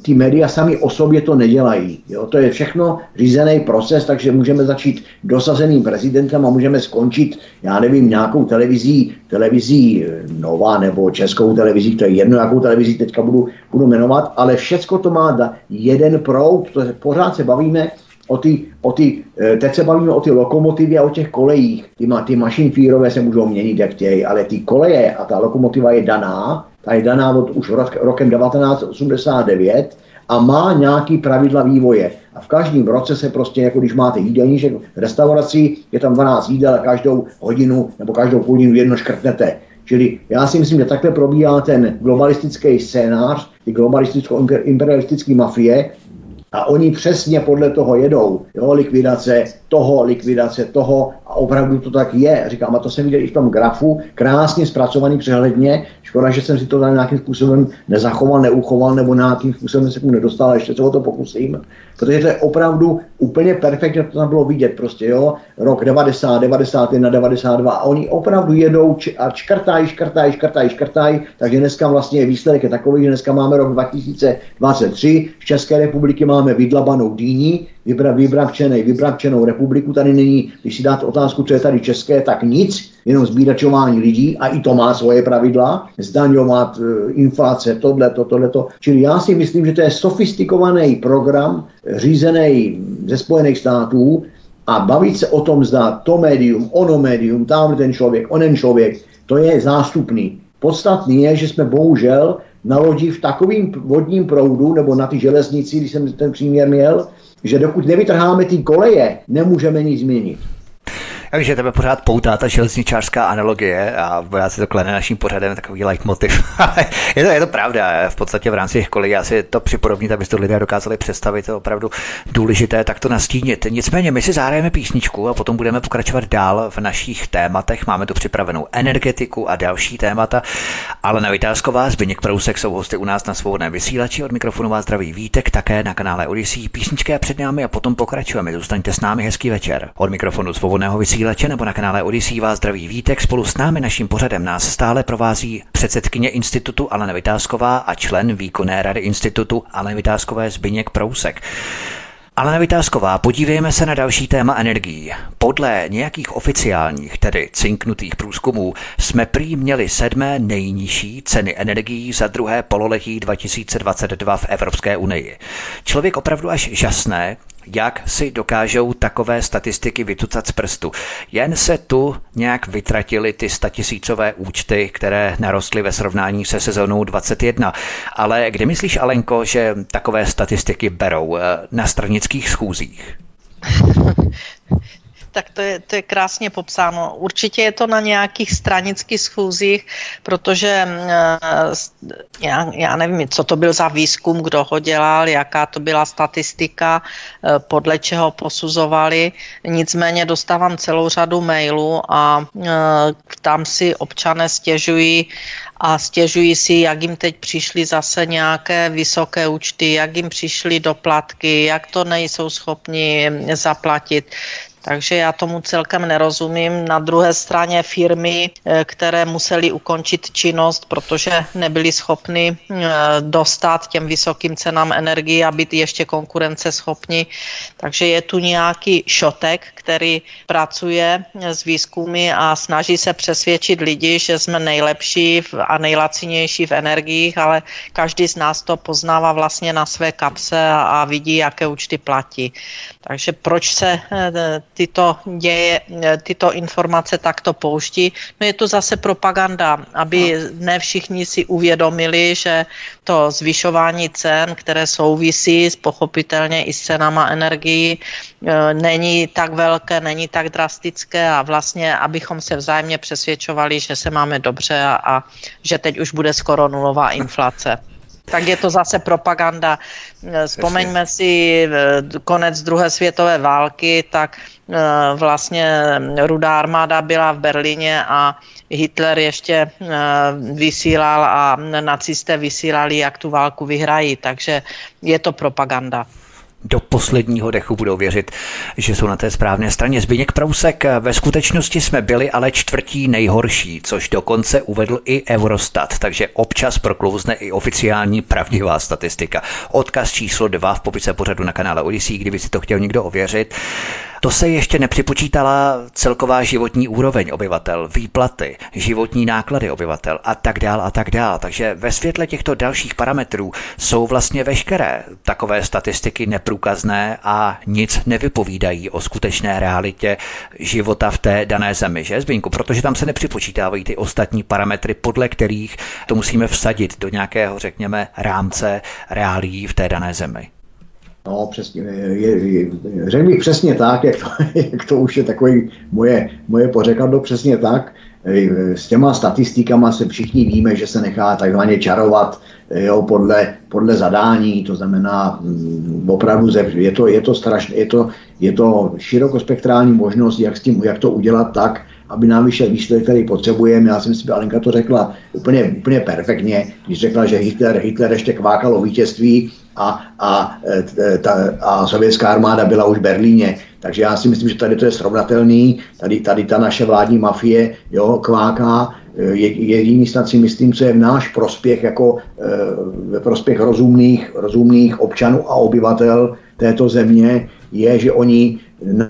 ty média sami o sobě to nedělají. Jo? To je všechno řízený proces, takže můžeme začít dosazeným prezidentem a můžeme skončit, já nevím, nějakou televizí, televizí Nova nebo českou televizí, to je jedno, jakou televizí teďka budu, budu jmenovat, ale všecko to má jeden proud, to je, pořád se bavíme o ty, o ty, eh, teď se bavíme o ty lokomotivy a o těch kolejích. Ty, ma, ty mašinfírové se můžou měnit, jak chtějí, ale ty koleje a ta lokomotiva je daná, ta je daná od už rok, rokem 1989 a má nějaký pravidla vývoje. A v každém roce se prostě, jako když máte jídelníček v restauraci, je tam 12 jídel a každou hodinu nebo každou hodinu jedno škrtnete. Čili já si myslím, že takhle probíhá ten globalistický scénář, ty globalisticko-imperialistické mafie, a oni přesně podle toho jedou. Jo, likvidace toho, likvidace toho a opravdu to tak je. Říkám, a to jsem viděl i v tom grafu, krásně zpracovaný přehledně. Škoda, že jsem si to tady nějakým způsobem nezachoval, neuchoval nebo nějakým způsobem se mu nedostal, a ještě se o to pokusím. Protože to je opravdu úplně perfektně, to tam bylo vidět prostě, jo. Rok 90, 91, 92 a oni opravdu jedou a škrtají, škrtají, škrtají, škrtají, takže dneska vlastně výsledek je takový, že dneska máme rok 2023, v České republiky máme vydlabanou dýní, vybra, vybravčenej, vybravčenou republiku. Tady není, když si dáte otázku, co je tady české, tak nic, jenom zbíračování lidí a i to má svoje pravidla, zdaňovat, e, inflace, tohle, to, tohle, to. Čili já si myslím, že to je sofistikovaný program, řízený ze Spojených států a bavit se o tom, zda to médium, ono médium, tam ten člověk, onen člověk, to je zástupný. Podstatný je, že jsme bohužel na lodi v takovým vodním proudu, nebo na ty železnici, když jsem ten příměr měl, že dokud nevytrháme ty koleje, nemůžeme nic změnit. Já vím, že tebe pořád poutá ta železničářská analogie a já si to klene naším pořadem takový leitmotiv. je, to, je to pravda. V podstatě v rámci těch kolejí asi to připodobnit, aby to lidé dokázali představit, to je opravdu důležité tak to nastínit. Nicméně my si zahrajeme písničku a potom budeme pokračovat dál v našich tématech. Máme tu připravenou energetiku a další témata. Ale na Vytázková, Zbyněk Prousek jsou hosty u nás na svobodném vysílači. Od mikrofonu vás zdraví Vítek, také na kanále Odyssey. Písničky před námi a potom pokračujeme. Zůstaňte s námi hezký večer. Od mikrofonu svobodného vysílače vysílače nebo na kanále Odisí vás zdraví Vítek. Spolu s námi naším pořadem nás stále provází předsedkyně institutu Alena Vytázková a člen výkonné rady institutu Alena Vytázkové Zbyněk Prousek. Alena Vytázková, podívejme se na další téma energií. Podle nějakých oficiálních, tedy cinknutých průzkumů, jsme prý měli sedmé nejnižší ceny energií za druhé pololetí 2022 v Evropské unii. Člověk opravdu až žasné, jak si dokážou takové statistiky vytucat z prstu. Jen se tu nějak vytratily ty statisícové účty, které narostly ve srovnání se sezónou 21. Ale kdy myslíš, Alenko, že takové statistiky berou? Eh, na stranických schůzích? tak to je, to je krásně popsáno. Určitě je to na nějakých stranických schůzích, protože eh, já, já nevím, co to byl za výzkum, kdo ho dělal, jaká to byla statistika, eh, podle čeho posuzovali. Nicméně dostávám celou řadu mailů a eh, tam si občané stěžují a stěžují si, jak jim teď přišly zase nějaké vysoké účty, jak jim přišly doplatky, jak to nejsou schopni zaplatit. Takže já tomu celkem nerozumím. Na druhé straně firmy, eh, které museli ukončit činnost, protože nebyly schopny eh, dostat těm vysokým cenám energii a být ještě konkurenceschopní. Takže je tu nějaký šotek, který pracuje s výzkumy a snaží se přesvědčit lidi, že jsme nejlepší a nejlacinější v energiích, ale každý z nás to poznává vlastně na své kapse a vidí, jaké účty platí. Takže proč se eh, tyto děje, tyto informace takto pouští? No je to zase propaganda, aby ne všichni si uvědomili, že to zvyšování cen, které souvisí s pochopitelně i s cenama energií, eh, není tak velké, není tak drastické a vlastně, abychom se vzájemně přesvědčovali, že se máme dobře a, a že teď už bude skoro nulová inflace tak je to zase propaganda. Vzpomeňme si konec druhé světové války, tak vlastně rudá armáda byla v Berlíně a Hitler ještě eh, vysílal a nacisté vysílali, jak tu válku vyhrají, takže je to propaganda. Do posledního dechu budou věřit, že jsou na té správné straně. Zbigněk Prousek, ve skutečnosti jsme byli ale čtvrtí nejhorší, což dokonce uvedl i Eurostat, takže občas proklouzne i oficiální pravdivá statistika. Odkaz číslo 2 v popise pořadu na kanále Odyssey, kdyby si to chtěl někdo ověřit. To se ještě nepřipočítala celková životní úroveň obyvatel, výplaty, životní náklady obyvatel a tak dál a tak dál. Takže ve světle těchto dalších parametrů jsou vlastně veškeré takové statistiky neprůkazné a nic nevypovídají o skutečné realitě života v té dané zemi, že Zbínku? Protože tam se nepřipočítávají ty ostatní parametry, podle kterých to musíme vsadit do nějakého, řekněme, rámce reálí v té dané zemi. No, přesně, je, je, řekl bych přesně tak, jak to, jak to už je takový moje, moje pořekadlo, přesně tak. S těma statistikama se všichni víme, že se nechá takzvaně čarovat jo, podle, podle zadání, to znamená mm, opravdu je to, je to strašné, je to, je to širokospektrální možnost, jak, s tím, jak to udělat tak, aby nám vyšel výsledek, který potřebujeme. Já si myslím, že Alenka to řekla úplně, úplně perfektně, když řekla, že Hitler, Hitler ještě kvákal o vítězství a, a, e, ta, a sovětská armáda byla už v Berlíně. Takže já si myslím, že tady to je srovnatelný. Tady, tady ta naše vládní mafie jo, kváká. E, je, jediný snad si myslím, co je v náš prospěch, jako e, ve prospěch rozumných, rozumných občanů a obyvatel této země, je, že oni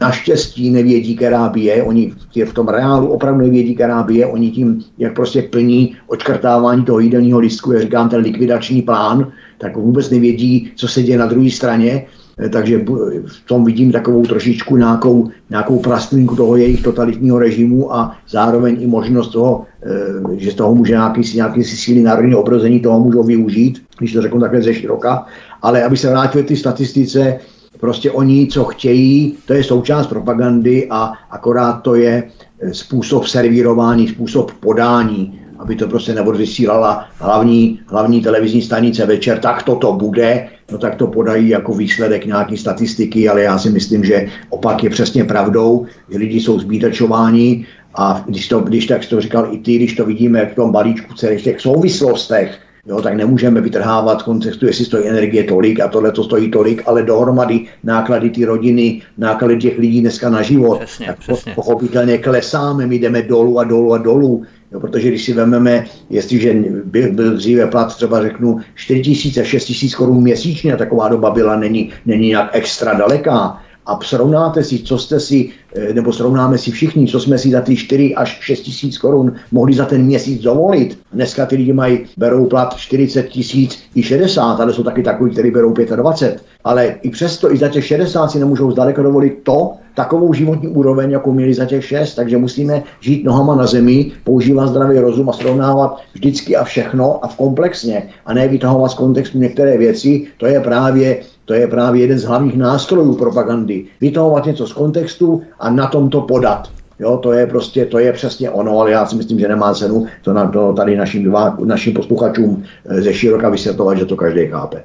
naštěstí nevědí, která bije, oni v tom reálu opravdu nevědí, která bije, oni tím, jak prostě plní očkrtávání toho jídelního listku, jak říkám, ten likvidační plán, tak vůbec nevědí, co se děje na druhé straně, eh, takže v tom vidím takovou trošičku nějakou, nějakou prastlinku toho jejich totalitního režimu a zároveň i možnost toho, eh, že z toho může nějaký, nějaký síly národního obrození toho můžou využít, když to řeknu takhle ze široka. Ale aby se vrátili ty statistice, Prostě oni, co chtějí, to je součást propagandy a akorát to je eh, způsob servírování, způsob podání, aby to prostě neodvysílala hlavní, hlavní televizní stanice večer, tak toto bude, no tak to podají jako výsledek nějaký statistiky, ale já si myslím, že opak je přesně pravdou, že lidi jsou zbítačováni a když, to, když tak to říkal i ty, když to vidíme v tom balíčku celých těch souvislostech, Jo, tak nemůžeme vytrhávat kontextu, jestli stojí energie tolik a tohle to stojí tolik, ale dohromady náklady ty rodiny, náklady těch lidí dneska na život, přesně, tak přesně. pochopitelně klesáme, my jdeme dolů a dolů a dolů. Jo, protože když si vezmeme, jestliže byl, byl dříve plat, třeba řeknu 4 tisíce, 6 tisíc korun měsíčně, a taková doba byla, není, není nějak extra daleká, a srovnáte si, co jste si, eh, nebo srovnáme si všichni, co jsme si za ty 4 až 6 tisíc korun mohli za ten měsíc dovolit. Dneska ty lidi mají, berou plat 40 tisíc i 60, ale jsou taky takový, kteří berou 25. Ale i přesto, i za těch 60 si nemůžou zdaleka dovolit to, takovou životní úroveň, jako měli za těch 6, takže musíme žít nohama na zemi, používat zdravý rozum a srovnávat vždycky a všechno a v komplexně a ne vytahovat z kontextu některé věci. To je právě to je právě jeden z hlavních nástrojů propagandy. Vytahovat něco z kontextu a na tom to podat. Jo, to je prostě, to je přesně ono, ale já si myslím, že nemá cenu to, na, to tady našim, dva, našim posluchačům eh, ze široka vysvětlovat, že to každý chápe.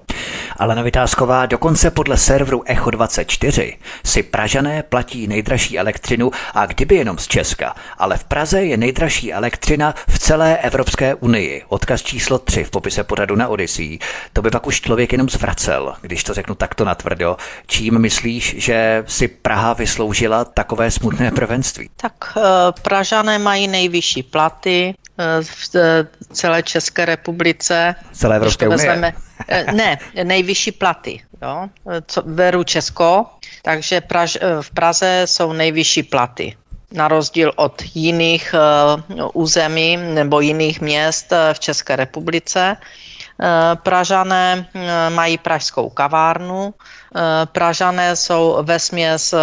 Alena Vytázková dokonce podle serveru Echo24 si Pražané platí nejdražší elektřinu a kdyby jenom z Česka, ale v Praze je nejdražší elektřina v celé Evropské unii. Odkaz číslo 3 v popise pořadu na Odyssey. To by pak už člověk jenom zvracel, když to řeknu takto natvrdo. Čím myslíš, že si Praha vysloužila takové smutné prvenství? Tak eh, Pražané mají nejvyšší platy, eh, v eh, celé České republice. Celé Evropské unie. Vezmeme, ne, nejvyšší platy. Jo? Co, beru Česko, takže Praž, v Praze jsou nejvyšší platy. Na rozdíl od jiných uh, území nebo jiných měst v České republice. Pražané mají pražskou kavárnu, Pražané jsou ve směs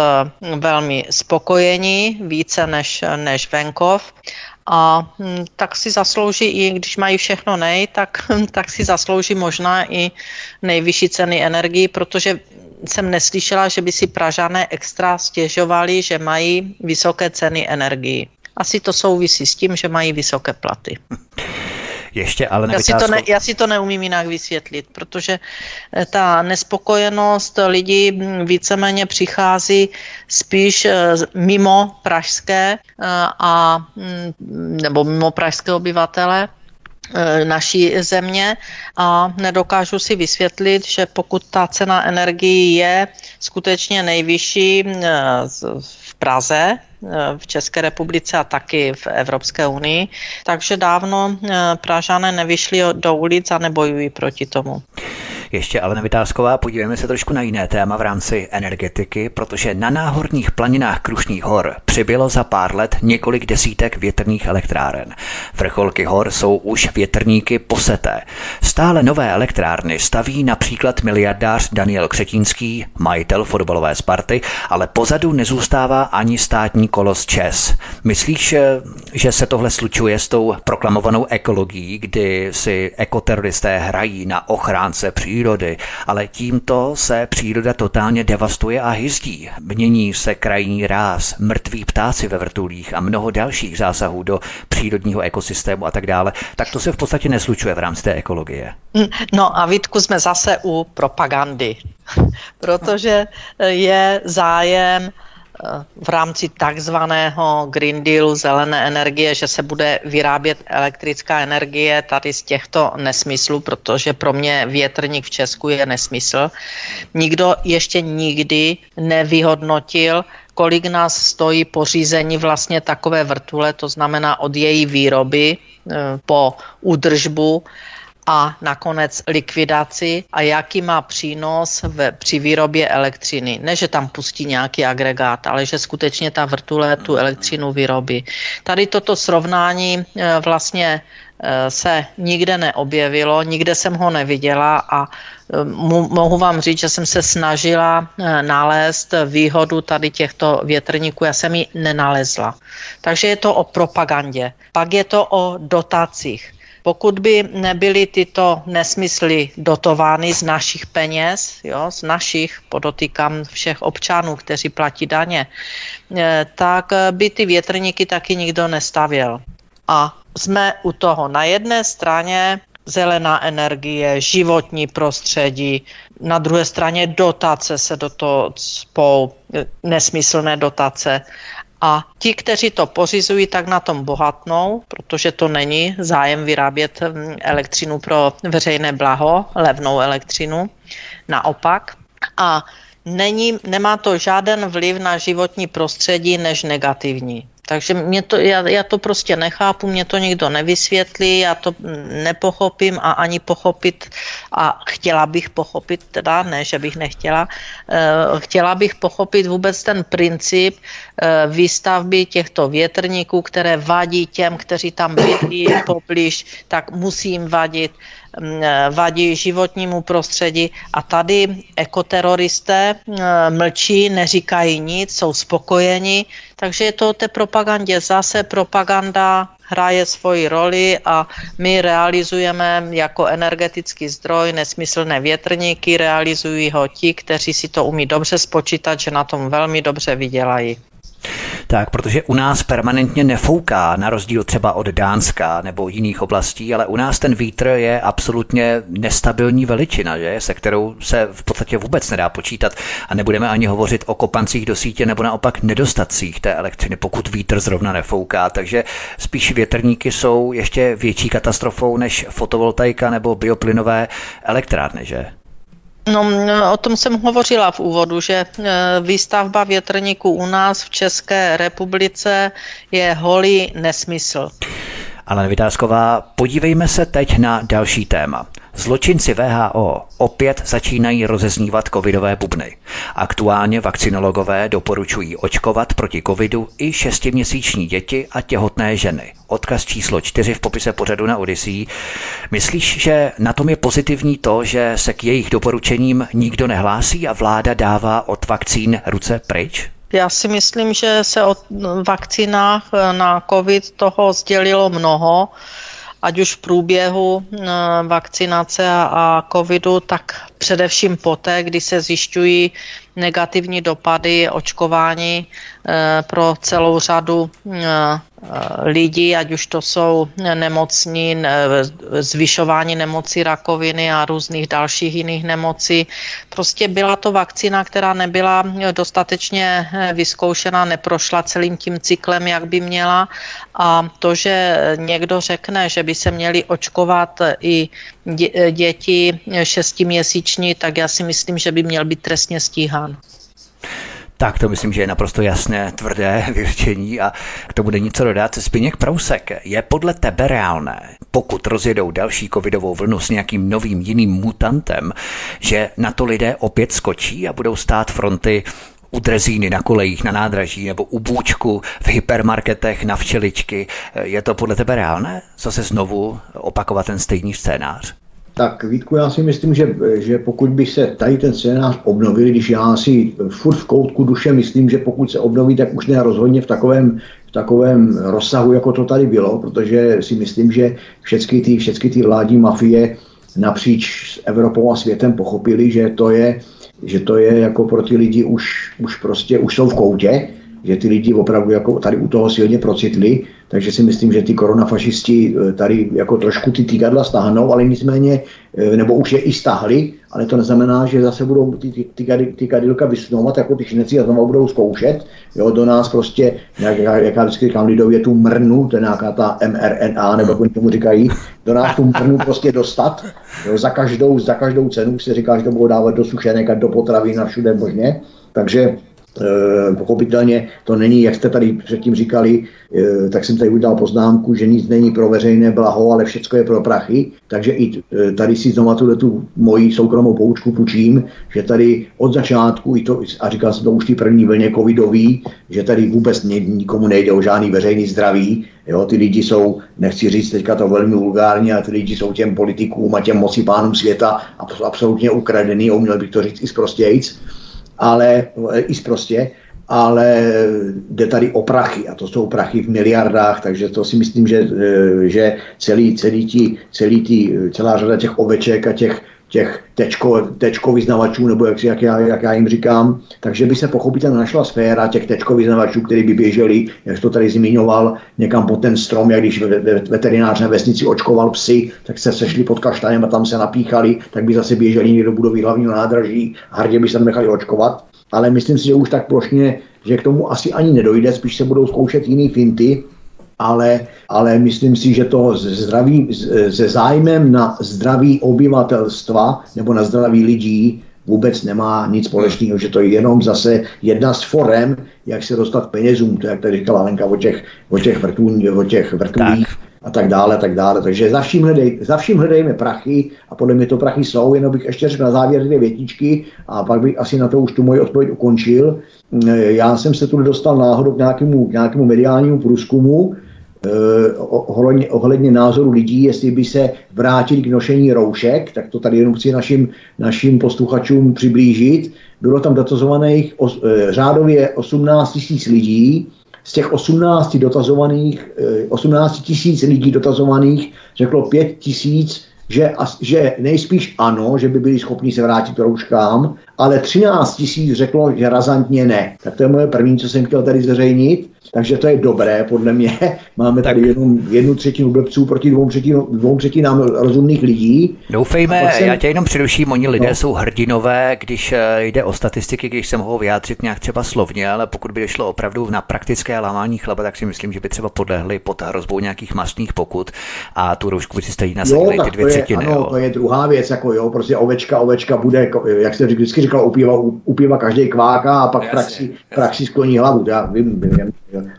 velmi spokojení, více než, než venkov a hm, tak si zaslouží, i když mají všechno nej, tak, tak si zaslouží možná i nejvyšší ceny energii, protože jsem neslyšela, že by si Pražané extra stěžovali, že mají vysoké ceny energii. Asi to souvisí s tím, že mají vysoké platy. Ještě ale já si, to ne, já si to neumím jinak vysvětlit, protože eh, ta nespokojenost lidí hm, víceméně přichází spíš eh, mimo pražské eh, a, hm, nebo mimo pražské obyvatele naší země. A nedokážu si vysvětlit, že pokud ta cena energií je skutečně nejvyšší e, v Praze, v České republice a taky v Evropské unii, takže dávno Pražané nevyšli do ulic a nebojují proti tomu. Ještě ale Vytázková, podívejme se trošku na jiné téma v rámci energetiky, protože na náhorních planinách Krušných hor přibylo za pár let několik desítek větrných elektráren. Vrcholky hor jsou už větrníky poseté. Stále nové elektrárny staví například miliardář Daniel Křetínský, majitel fotbalové Sparty, ale pozadu nezůstává ani státní kolos ČES. Myslíš, že se tohle slučuje s tou proklamovanou ekologií, kdy si ekoteroristé hrají na ochránce přírody ale tímto se příroda totálně devastuje a hyzdí. Mění se krajní ráz, mrtví ptáci ve vrtulích a mnoho dalších zásahů do přírodního ekosystému a tak dále. Tak to se v podstatě neslučuje v rámci té ekologie. No a Vítku jsme zase u propagandy, protože je zájem v rámci takzvaného Green Dealu zelené energie, že se bude vyrábět elektrická energie tady z těchto nesmyslů, protože pro mě větrník v Česku je nesmysl. Nikdo ještě nikdy nevyhodnotil, kolik nás stojí pořízení vlastně takové vrtule, to znamená od její výroby eh, po údržbu a nakonec likvidaci a jaký má přínos v, při výrobě elektřiny. Ne, že tam pustí nějaký agregát, ale že skutečně ta vrtule tu elektřinu vyrobí. Tady toto srovnání e, vlastně e, se nikde neobjevilo, nikde jsem ho neviděla a e, mohu vám říct, že jsem se snažila nalézt výhodu tady těchto větrníků, já jsem ji nenalezla. Takže je to o propagandě. Pak je to o dotacích. Pokud by nebyly tyto nesmysly dotovány z našich peněz, jo, z našich, podotýkám všech občanů, kteří platí daně, eh, tak by ty větrníky taky nikdo nestavěl. A jsme u toho. Na jedné straně zelená energie, životní prostředí, na druhé straně dotace se do toho spou, nesmyslné dotace a ti, kteří to pořizují, tak na tom bohatnou, protože to není zájem vyrábět hm, elektřinu pro veřejné blaho, levnou elektřinu. Naopak. A není, nemá to žádný vliv na životní prostředí než negativní. Takže mě to, já, já to prostě nechápu, mě to nikdo nevysvětlí, já to nepochopím a ani pochopit a chtěla bych pochopit, teda ne, že bych nechtěla, uh, chtěla bych pochopit vůbec ten princip uh, výstavby těchto větrníků, které vadí těm, kteří tam bydlí poblíž, tak musím vadit vadí životnímu prostředí a tady ekoteroristé mm, mlčí, neříkají nic, jsou spokojeni, takže je to o té propagandě. Zase propaganda hraje svoji roli a my realizujeme jako energetický zdroj nesmyslné větrníky, realizují ho ti, kteří si to umí dobře spočítat, že na tom velmi dobře vydělají. Tak, protože u nás permanentně nefouká, na rozdíl třeba od Dánska nebo jiných oblastí, ale u nás ten vítr je absolutně nestabilní veličina, že? se kterou se v podstatě vůbec nedá počítat a nebudeme ani hovořit o kopancích do sítě nebo naopak nedostacích té elektřiny, pokud vítr zrovna nefouká. Takže spíš větrníky jsou ještě větší katastrofou než fotovoltaika nebo bioplynové elektrárny, že? No, o tom jsem hovořila v úvodu, že e, výstavba větrníků u nás v České republice je holý nesmysl. Ale Vytázková, podívejme se teď na další téma. Zločinci VHO opět začínají rozeznívat covidové bubny. Aktuálně vakcinologové doporučují očkovat proti covidu i šestiměsíční děti a těhotné ženy. Odkaz číslo čtyři v popise pořadu na Odyssey. Myslíš, že na tom je pozitivní to, že se k jejich doporučením nikdo nehlásí a vláda dává od vakcín ruce pryč? Já si myslím, že se o vakcínách na COVID toho sdělilo mnoho ať už v průběhu eh, vakcinace a covidu, tak především poté, kdy se zjišťují negativní dopady očkování pro celou řadu lidí, ať už to jsou nemocní, zvyšování nemocí rakoviny a různých dalších jiných nemocí. Prostě byla to vakcína, která nebyla dostatečně vyzkoušena, neprošla celým tím cyklem, jak by měla. A to, že někdo řekne, že by se měli očkovat i děti šestiměsíční, tak já si myslím, že by měl být trestně stíhán. Tak to myslím, že je naprosto jasné, tvrdé vyřčení a k tomu není co dodat. Spiněk Prousek, je podle tebe reálné, pokud rozjedou další covidovou vlnu s nějakým novým jiným mutantem, že na to lidé opět skočí a budou stát fronty u drezíny na kolejích, na nádraží nebo u bůčku v hypermarketech na včeličky. Je to podle tebe reálné? Zase znovu opakovat ten stejný scénář? Tak Vítku, já si myslím, že, že pokud by se tady ten scénář obnovil, když já si furt v koutku duše myslím, že pokud se obnoví, tak už ne rozhodně v takovém, v takovém rozsahu, jako to tady bylo, protože si myslím, že všechny ty, všechny ty vládní mafie napříč Evropou a světem pochopili, že to je, že to je jako pro ty lidi už, už prostě už jsou v koutě, že ty lidi opravdu jako tady u toho silně procitli takže si myslím, že ty koronafašisti eh, tady jako trošku ty týkadla stáhnou, ale nicméně, eh, nebo už je i stáhli, ale to neznamená, že zase budou ty, ty, ty, ty kadilka vysnovat jako ty šineci a znovu budou zkoušet. Jo, do nás prostě, jak, jak já vždycky říkám lidově, tu mrnu, to je nějaká ta mRNA, nebo jak oni tomu říkají, do nás tu mrnu prostě dostat. Jo, za, každou, za každou cenu se říká, že to budou dávat do sušenek a do potravin a všude možně. Takže pochopitelně to není, jak jste tady předtím říkali, eh, tak jsem tady udělal poznámku, že nic není pro veřejné blaho, ale všechno je pro prachy. Takže i eh, tady si znovu tu, tu moji soukromou poučku půjčím, že tady od začátku, i to, a říkal jsem to už ty první vlně covidový, že tady vůbec nikomu nejde o žádný veřejný zdraví. Jo, ty lidi jsou, nechci říct teďka to velmi vulgárně, a ty lidi jsou těm politikům a těm moci pánům světa absolutně ukradený, uměl bych to říct i zprostějc ale i prostě, ale jde tady o prachy a to jsou prachy v miliardách, takže to si myslím, že, že celý, celý tí, celý tí, celá řada těch oveček a těch těch tečko, tečko vyznavačů, nebo jak, jak, já, jak já jim říkám. Takže by se pochopitelně našla sféra těch tečko vyznavačů, kteří by běželi, jak to tady zmiňoval, někam pod ten strom, jak když veterinář na vesnici očkoval psy, tak se sešli pod kaštanem a tam se napíchali, tak by zase běželi někdo do budovy hlavního nádraží, hrdě by se nechali očkovat. Ale myslím si, že už tak plošně, že k tomu asi ani nedojde, spíš se budou zkoušet jiný finty, ale, ale myslím si, že to zdraví, se zájmem na zdraví obyvatelstva nebo na zdraví lidí vůbec nemá nic společného, že to je jenom zase jedna z forem, jak se dostat k penězům, to jak tady říkala Lenka o těch, o těch, vrtů, o těch vrtulích a tak dále, tak dále. Takže za vším, hledej, za vším hledejme prachy a podle mě to prachy jsou, jenom bych ještě řekl na závěr dvě větičky a pak bych asi na to už tu moji odpověď ukončil. Já jsem se tu dostal náhodou k nějakému, k nějakému mediálnímu průzkumu, ohledně, ohledně názoru lidí, jestli by se vrátili k nošení roušek, tak to tady jenom chci našim, našim posluchačům přiblížit. Bylo tam dotazovaných os, eh, řádově 18 tisíc lidí, z těch 18 dotazovaných, 18 eh, tisíc lidí dotazovaných řeklo 5 tisíc, že, že nejspíš ano, že by byli schopni se vrátit k rouškám, ale 13 tisíc řeklo, že razantně ne. Tak to je moje první, co jsem chtěl tady zveřejnit. Takže to je dobré, podle mě. Máme tady tak. jenom jednu třetinu blbců proti dvou, třetinu, dvou třetinám rozumných lidí. Doufejme, jsem... já tě jenom předuším, oni lidé no. jsou hrdinové, když eh, jde o statistiky, když se mohou vyjádřit nějak třeba slovně, ale pokud by šlo opravdu na praktické lámání chleba, tak si myslím, že by třeba podlehli pod hrozbou nějakých masných pokut a tu roušku by si stejně nasadili ty dvě to je, třetiny. Ano, jo. to je druhá věc, jako jo, prostě ovečka, ovečka bude, jak jste vždycky říkal, upíva, upíva každý kváka a pak praxi, praxi skloní hlavu. Já vím, vím,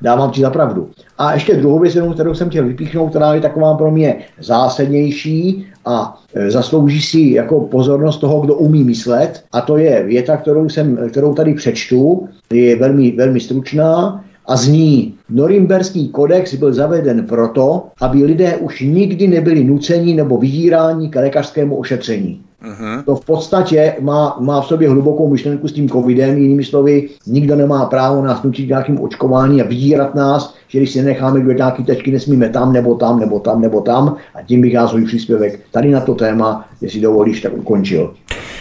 Dávám ti za pravdu. A ještě druhou věc, kterou jsem chtěl vypíchnout, která je taková pro mě zásadnější a e, zaslouží si jako pozornost toho, kdo umí myslet. A to je věta, kterou, jsem, kterou tady přečtu, je velmi, velmi stručná a zní, Norimberský kodex byl zaveden proto, aby lidé už nikdy nebyli nuceni nebo vydíráni k lékařskému ošetření. Uh-huh. To v podstatě má, má v sobě hlubokou myšlenku s tím covidem, jinými slovy, nikdo nemá právo nás nutit nějakým očkování a vydírat nás, že když si necháme do nějaký tečky, nesmíme tam, nebo tam, nebo tam, nebo tam a tím bych já svůj příspěvek tady na to téma, jestli dovolíš, tak ukončil.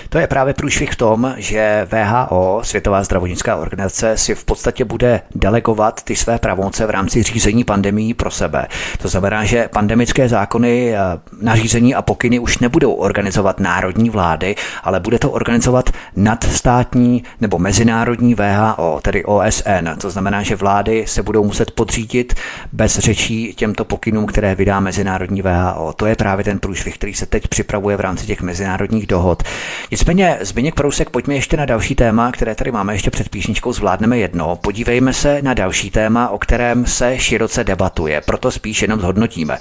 To je právě průšvih v tom, že VHO, Světová zdravotnická organizace, si v podstatě bude delegovat ty své pravomoce v rámci řízení pandemí pro sebe. To znamená, že pandemické zákony, eh, nařízení a pokyny už nebudou organizovat národní vlády, ale bude to organizovat nadstátní nebo mezinárodní VHO, tedy OSN. To znamená, že vlády se budou muset podřídit bez řečí těmto pokynům, které vydá mezinárodní VHO. To je právě ten průšvih, který se teď připravuje v rámci těch mezinárodních dohod. Nicméně, Zbigněk Prousek, pojďme ještě na další téma, které tady máme ještě před písničkou, zvládneme jedno. Podívejme se na další téma, o kterém se široce debatuje, proto spíš jenom zhodnotíme.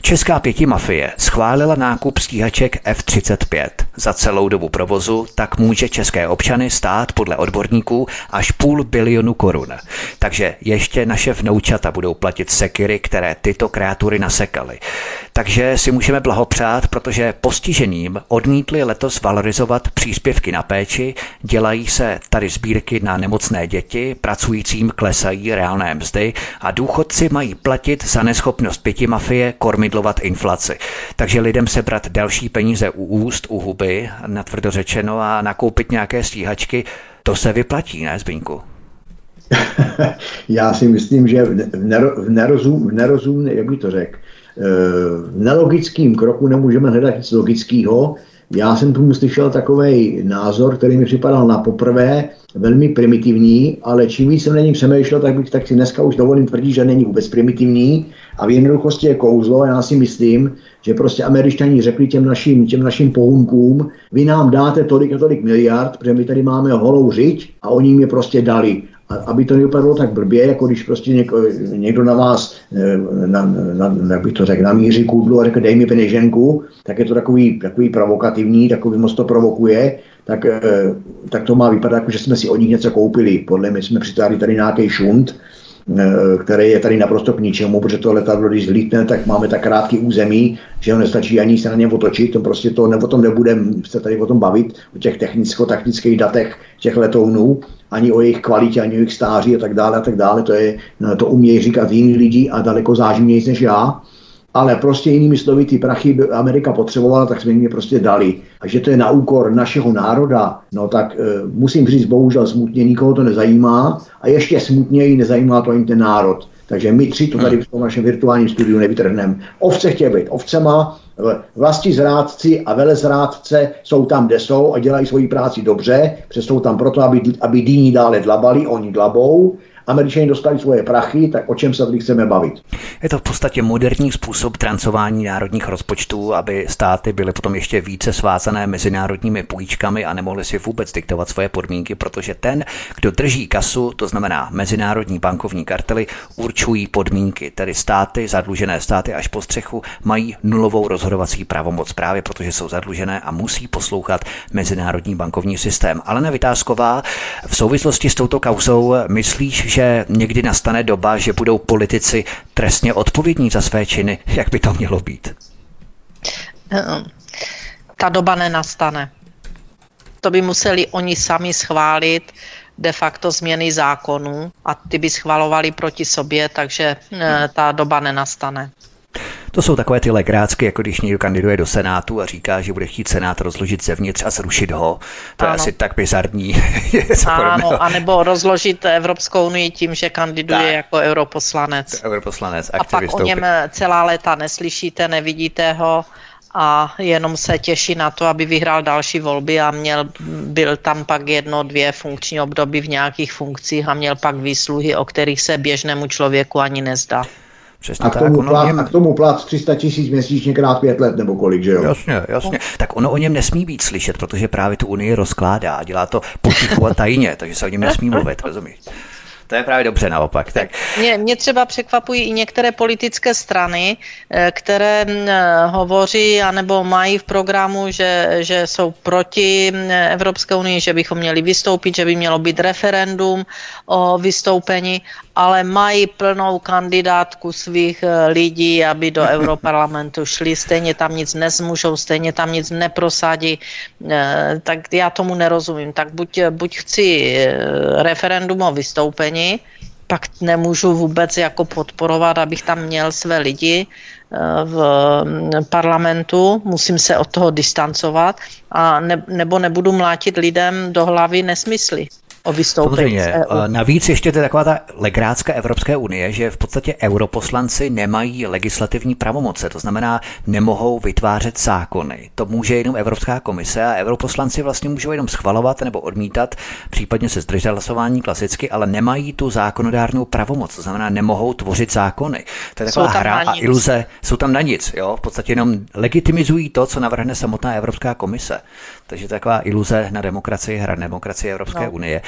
Česká pěti mafie schválila nákup stíhaček F-35. Za celou dobu provozu tak může české občany stát podle odborníků až půl bilionu korun. Takže ještě naše vnoučata budou platit sekiry, které tyto kreatury nasekaly. Takže si můžeme blahopřát, protože postiženým odmítli letos valorizovat příspěvky na péči, dělají se tady sbírky na nemocné děti, pracujícím klesají reálné mzdy a důchodci mají platit za neschopnost pěti mafie kormidlovat inflaci. Takže lidem se brat další peníze u úst, u huby, natvrdo řečeno, a nakoupit nějaké stíhačky, to se vyplatí, ne, Zbínku? Já si myslím, že v nerozum, v nerozum jak bych to řekl, v nelogickým kroku nemůžeme hledat nic logického. Já jsem tomu slyšel takový názor, který mi připadal na poprvé velmi primitivní, ale čím víc jsem na něm přemýšlel, tak bych tak si dneska už dovolím tvrdit, že není vůbec primitivní a v jednoduchosti je kouzlo. Já si myslím, že prostě američani řekli těm našim, těm našim pohunkům, vy nám dáte tolik a tolik miliard, protože my tady máme holou řiď a oni jim je prostě dali aby to nevypadalo tak blbě, jako když prostě něko, někdo na vás, eh, na, na, jak bych to řekl, namíří kůdlu a řekne dej mi peněženku, tak je to takový, takový provokativní, takový moc to provokuje, tak, eh, tak to má vypadat, jako že jsme si od nich něco koupili. Podle mě jsme přitáhli tady nějaký šunt, který je tady naprosto k ničemu, protože to letadlo, když zlítne, tak máme tak krátký území, že ho nestačí ani se na něm otočit, to prostě to, ne, o tom nebudeme se tady o tom bavit, o těch technicko-taktických datech těch letounů, ani o jejich kvalitě, ani o jejich stáří a tak dále a tak dále, to, je, to umějí říkat jiní lidi a daleko záživnější než já ale prostě jinými slovy ty prachy by Amerika potřebovala, tak jsme jim je prostě dali. A že to je na úkor našeho národa, no tak e, musím říct, bohužel smutně nikoho to nezajímá a ještě smutněji nezajímá to ani ten národ. Takže my tři to tady v tom našem virtuálním studiu nevytrhneme. Ovce chtějí být ovcema, vlasti zrádci a velezrádce jsou tam, kde jsou a dělají svoji práci dobře, přestou tam proto, aby, aby dýní dále dlabali, oni dlabou Američani dostali svoje prachy, tak o čem se tady chceme bavit? Je to v podstatě moderní způsob trancování národních rozpočtů, aby státy byly potom ještě více svázané mezinárodními půjčkami a nemohly si vůbec diktovat svoje podmínky, protože ten, kdo drží kasu, to znamená mezinárodní bankovní kartely, určují podmínky. Tedy státy, zadlužené státy až po střechu, mají nulovou rozhodovací pravomoc právě protože jsou zadlužené a musí poslouchat mezinárodní bankovní systém. Ale Vytázková v souvislosti s touto kauzou myslíš, že někdy nastane doba, že budou politici trestně odpovědní za své činy, jak by to mělo být? Ta doba nenastane. To by museli oni sami schválit de facto změny zákonů a ty by schvalovali proti sobě, takže eh, ta doba nenastane. To jsou takové ty legrácky, jako když někdo kandiduje do Senátu a říká, že bude chtít Senát rozložit zevnitř a zrušit ho. To ano. je asi tak bizarní. ano, anebo rozložit Evropskou unii tím, že kandiduje tak. jako europoslanec. Europoslanec, a pak vystoupit. o něm celá léta neslyšíte, nevidíte ho a jenom se těší na to, aby vyhrál další volby a měl, byl tam pak jedno, dvě funkční období v nějakých funkcích a měl pak výsluhy, o kterých se běžnému člověku ani nezdá. Přesně a, k tomu tak, plat, něm... a k tomu plat 300 tisíc měsíčně krát pět let nebo kolik, že jo? Jasně, jasně. Tak ono o něm nesmí být slyšet, protože právě tu Unii rozkládá a dělá to potichu a tajně, takže se o něm nesmí mluvit, rozumíš? To je právě dobře naopak. Tak. Mě, mě třeba překvapují i některé politické strany, eh, které mm, eh, hovoří anebo mají v programu, že, že jsou proti mm, Evropské unii, že bychom měli vystoupit, že by mělo být referendum o vystoupení, ale mají plnou kandidátku svých eh, lidí, aby do Europarlamentu šli, stejně tam nic nezmůžou, stejně tam nic neprosadí, tak já tomu nerozumím. Tak buď, buď chci referendum o vystoupení, pak nemůžu vůbec jako podporovat, abych tam měl své lidi eh, v mm, parlamentu, musím se od toho distancovat a ne, nebo nebudu mlátit lidem do hlavy nesmysly o vystoupení Samozřejmě. Navíc ještě to je taková ta legrácka Evropské unie, že v podstatě europoslanci nemají legislativní pravomoce, to znamená, nemohou vytvářet zákony. To může jenom Evropská komise a europoslanci vlastně můžou jenom schvalovat nebo odmítat, případně se zdržet hlasování klasicky, ale nemají tu zákonodárnou pravomoc, to znamená, nemohou tvořit zákony. To je taková hra a iluze, jsou tam na nic, jo? v podstatě jenom legitimizují to, co navrhne samotná Evropská komise. Takže taková iluze na demokracii, hra demokracie Evropské no. unie.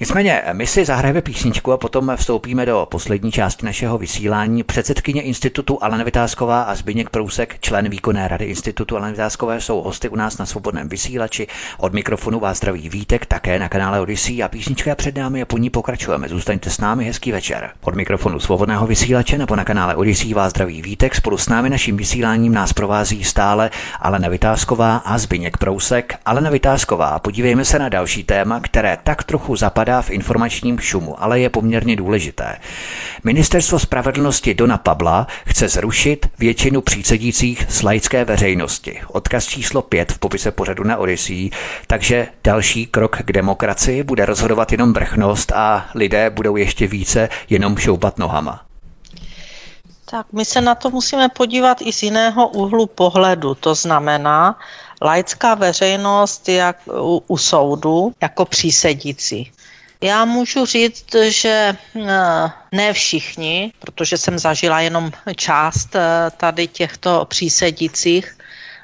Nicméně, my si zahrajeme písničku a potom vstoupíme do poslední části našeho vysílání. Předsedkyně institutu Alena Vytázková a Zbyněk Prousek, člen výkonné rady institutu Alena Vytázkové, jsou hosty u nás na svobodném vysílači. Od mikrofonu vás zdraví Vítek, také na kanále Odyssey a písnička je před námi a po ní pokračujeme. Zůstaňte s námi, hezký večer. Od mikrofonu svobodného vysílače nebo na kanále Odyssey vás zdraví Vítek. Spolu s námi naším vysíláním nás provází stále Alena Vytázková a Zbyněk Prousek. Alena Vytázková, podívejme se na další téma, které tak trochu zapadá v informačním šumu, ale je poměrně důležité. Ministerstvo spravedlnosti Dona Pabla chce zrušit většinu přísedících z laické veřejnosti. Odkaz číslo 5 v popise pořadu na Odyssey, takže další krok k demokracii bude rozhodovat jenom vrchnost a lidé budou ještě více jenom šoupat nohama. Tak my se na to musíme podívat i z jiného úhlu pohledu. To znamená, laická veřejnost jak u, u soudu jako přísedící. Já můžu říct, že eh, ne všichni, protože jsem zažila jenom část eh, tady těchto přísedících,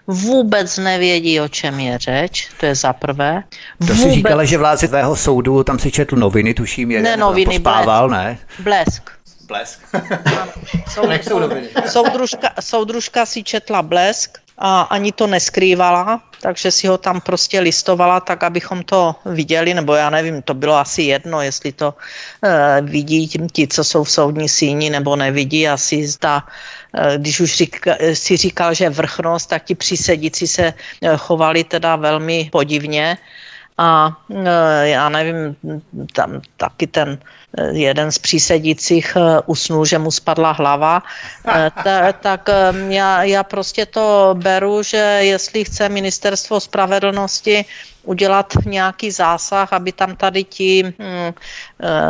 vůbec nevědí, o čem je řeč, to je za prvé. To si říkala, že vládce tvého soudu, tam si četl noviny, tuším, jeden ne, noviny, pospával, blesk. ne? Blesk. Blesk. Soudružka, soudružka, soudružka si četla Blesk a ani to neskrývala, takže si ho tam prostě listovala tak, abychom to viděli, nebo já nevím, to bylo asi jedno, jestli to e, vidí ti, co jsou v soudní síni, nebo nevidí, asi zda e, když už řík, si říkal, že vrchnost, tak ti přísedíci se eh, chovali teda velmi podivně. A e, já nevím, tam taky ten jeden z přísedících e, usnul, že mu spadla hlava, ta, tak já, já prostě to beru, že jestli chce ministerstvo spravedlnosti udělat nějaký zásah, aby tam tady ti hm,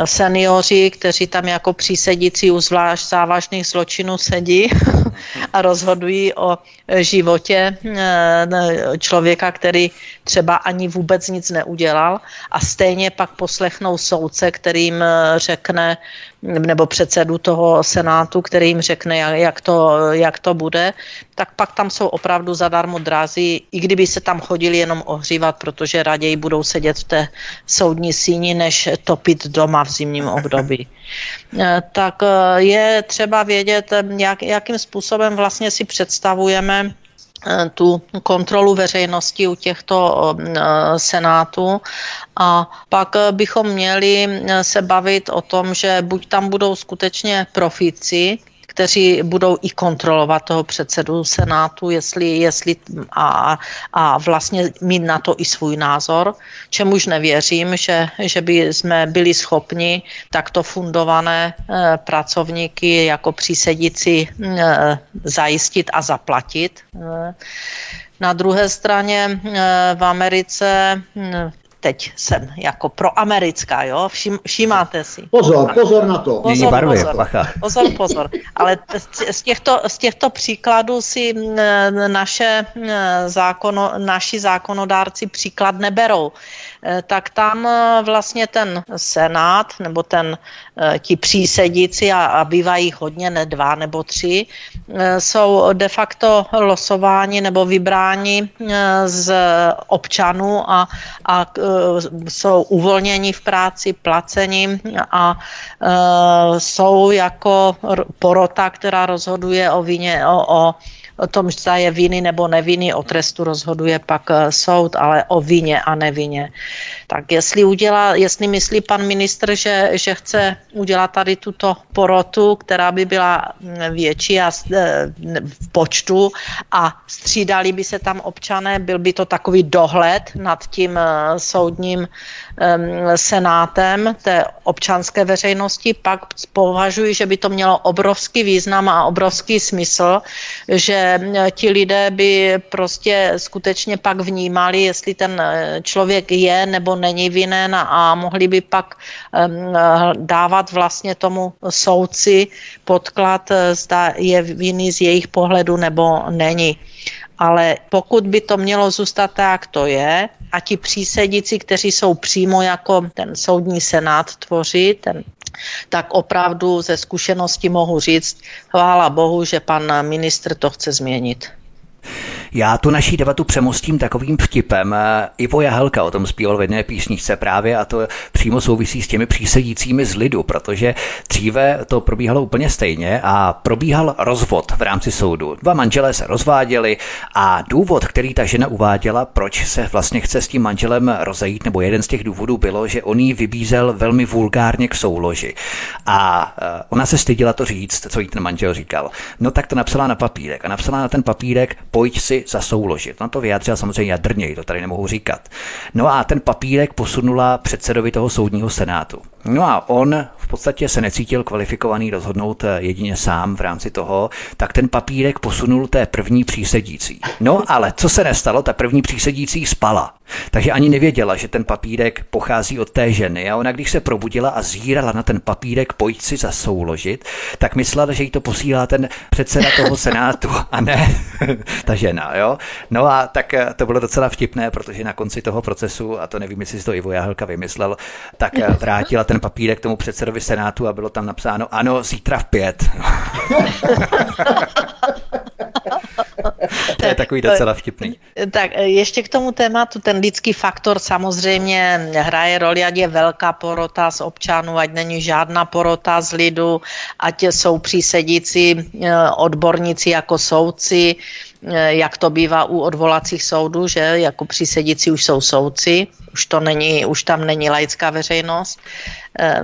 seniori, kteří tam jako přísedící u zvlášť závažných zločinů sedí a rozhodují o životě člověka, který třeba ani vůbec nic neudělal a stejně pak poslechnou soudce, kterým řekne, nebo předsedu toho senátu, který jim řekne, jak to, jak to bude, tak pak tam jsou opravdu zadarmo drázy, i kdyby se tam chodili jenom ohřívat, protože raději budou sedět v té soudní síni, než topit doma v zimním období. Eh, tak eh, je třeba vědět, jak, jakým způsobem vlastně si představujeme Eh, tu kontrolu veřejnosti u těchto eh, senátů. A pak eh, bychom měli se bavit o tom, že buď tam budou skutečně profici, kteří budou i kontrolovat toho předsedu Senátu, jestli, jestli a, a vlastně mít na to i svůj názor, čemuž nevěřím, že, že by jsme byli schopni takto fundované e, pracovníky jako přísedící e, zajistit a zaplatit. E, na druhé straně v Americe teď jsem jako proamerická, jo, Všim, všimáte si. Pozor, pozor na to. Pozor, barvy, pozor, pozor, pozor. Ale z těchto, z těchto příkladů si naše zákono, naši zákonodárci příklad neberou. E, tak tam e, vlastně ten senát nebo ten e, ti přísedíci a, a bývají hodně, ne dva nebo tři, jsou de facto losováni nebo vybráni z občanů a, a jsou uvolněni v práci, placeni a jsou jako porota, která rozhoduje o vině, o, o o tom, zda je viny nebo neviny, o trestu rozhoduje pak soud, ale o vině a nevině. Tak jestli, udělá, jestli myslí pan ministr, že, že chce udělat tady tuto porotu, která by byla větší a e, v počtu a střídali by se tam občané, byl by to takový dohled nad tím e, soudním senátem té občanské veřejnosti, pak považuji, že by to mělo obrovský význam a obrovský smysl, že ti lidé by prostě skutečně pak vnímali, jestli ten e, člověk je nebo není vinen a mohli by pak dávat vlastně tomu soudci podklad, e, zda je vinný z jejich pohledu nebo není. Ale pokud by to mělo zůstat tak, to je, a ti přísedíci, kteří jsou přímo jako ten soudní senát tvoří, ten tak opravdu ze zkušenosti mohu říct, chvála Bohu, že pan ministr to chce změnit. Já tu naší debatu přemostím takovým vtipem. Ivo Jahelka o tom zpíval v jedné písničce právě a to přímo souvisí s těmi přísedícími z lidu, protože dříve to probíhalo úplně stejně a probíhal rozvod v rámci soudu. Dva manželé se rozváděli a důvod, který ta žena uváděla, proč se vlastně chce s tím manželem rozejít, nebo jeden z těch důvodů bylo, že on jí vybízel velmi vulgárně k souloži. A e, ona se styděla to říct, co jí ten manžel říkal. No tak to napsala na papírek a napsala na ten papírek, pojď si zasouložit. Na to vyjádřila samozřejmě jadrněji, to tady nemohu říkat. No a ten papírek posunula předsedovi toho soudního senátu. No a on v podstatě se necítil kvalifikovaný rozhodnout eh, jedině sám v rámci toho, tak ten papírek posunul té první přísedící. No ale co se nestalo, ta první přísedící spala. Takže ani nevěděla, že ten papírek pochází od té ženy. A ona, když se probudila a zírala na ten papírek, pojď si zasouložit, tak myslela, že jí to posílá ten předseda toho senátu a ne ta žena. Jo? No a tak eh, to bylo docela vtipné, protože na konci toho procesu, a to nevím, jestli si to Ivo Jahelka vymyslel, tak eh, vrátila ten papírek tomu předsedovi senátu a bylo tam napsáno ano, zítra v pět. to je takový docela vtipný. Tak ještě k tomu tématu, ten lidský faktor samozřejmě hraje roli, ať je velká porota z občanů, ať není žádná porota z lidu, ať jsou přísedící eh, odborníci jako soudci, eh, jak to bývá u odvolacích soudů, že jako přísedící už jsou soudci, už, to není, už tam není laická veřejnost. Eh,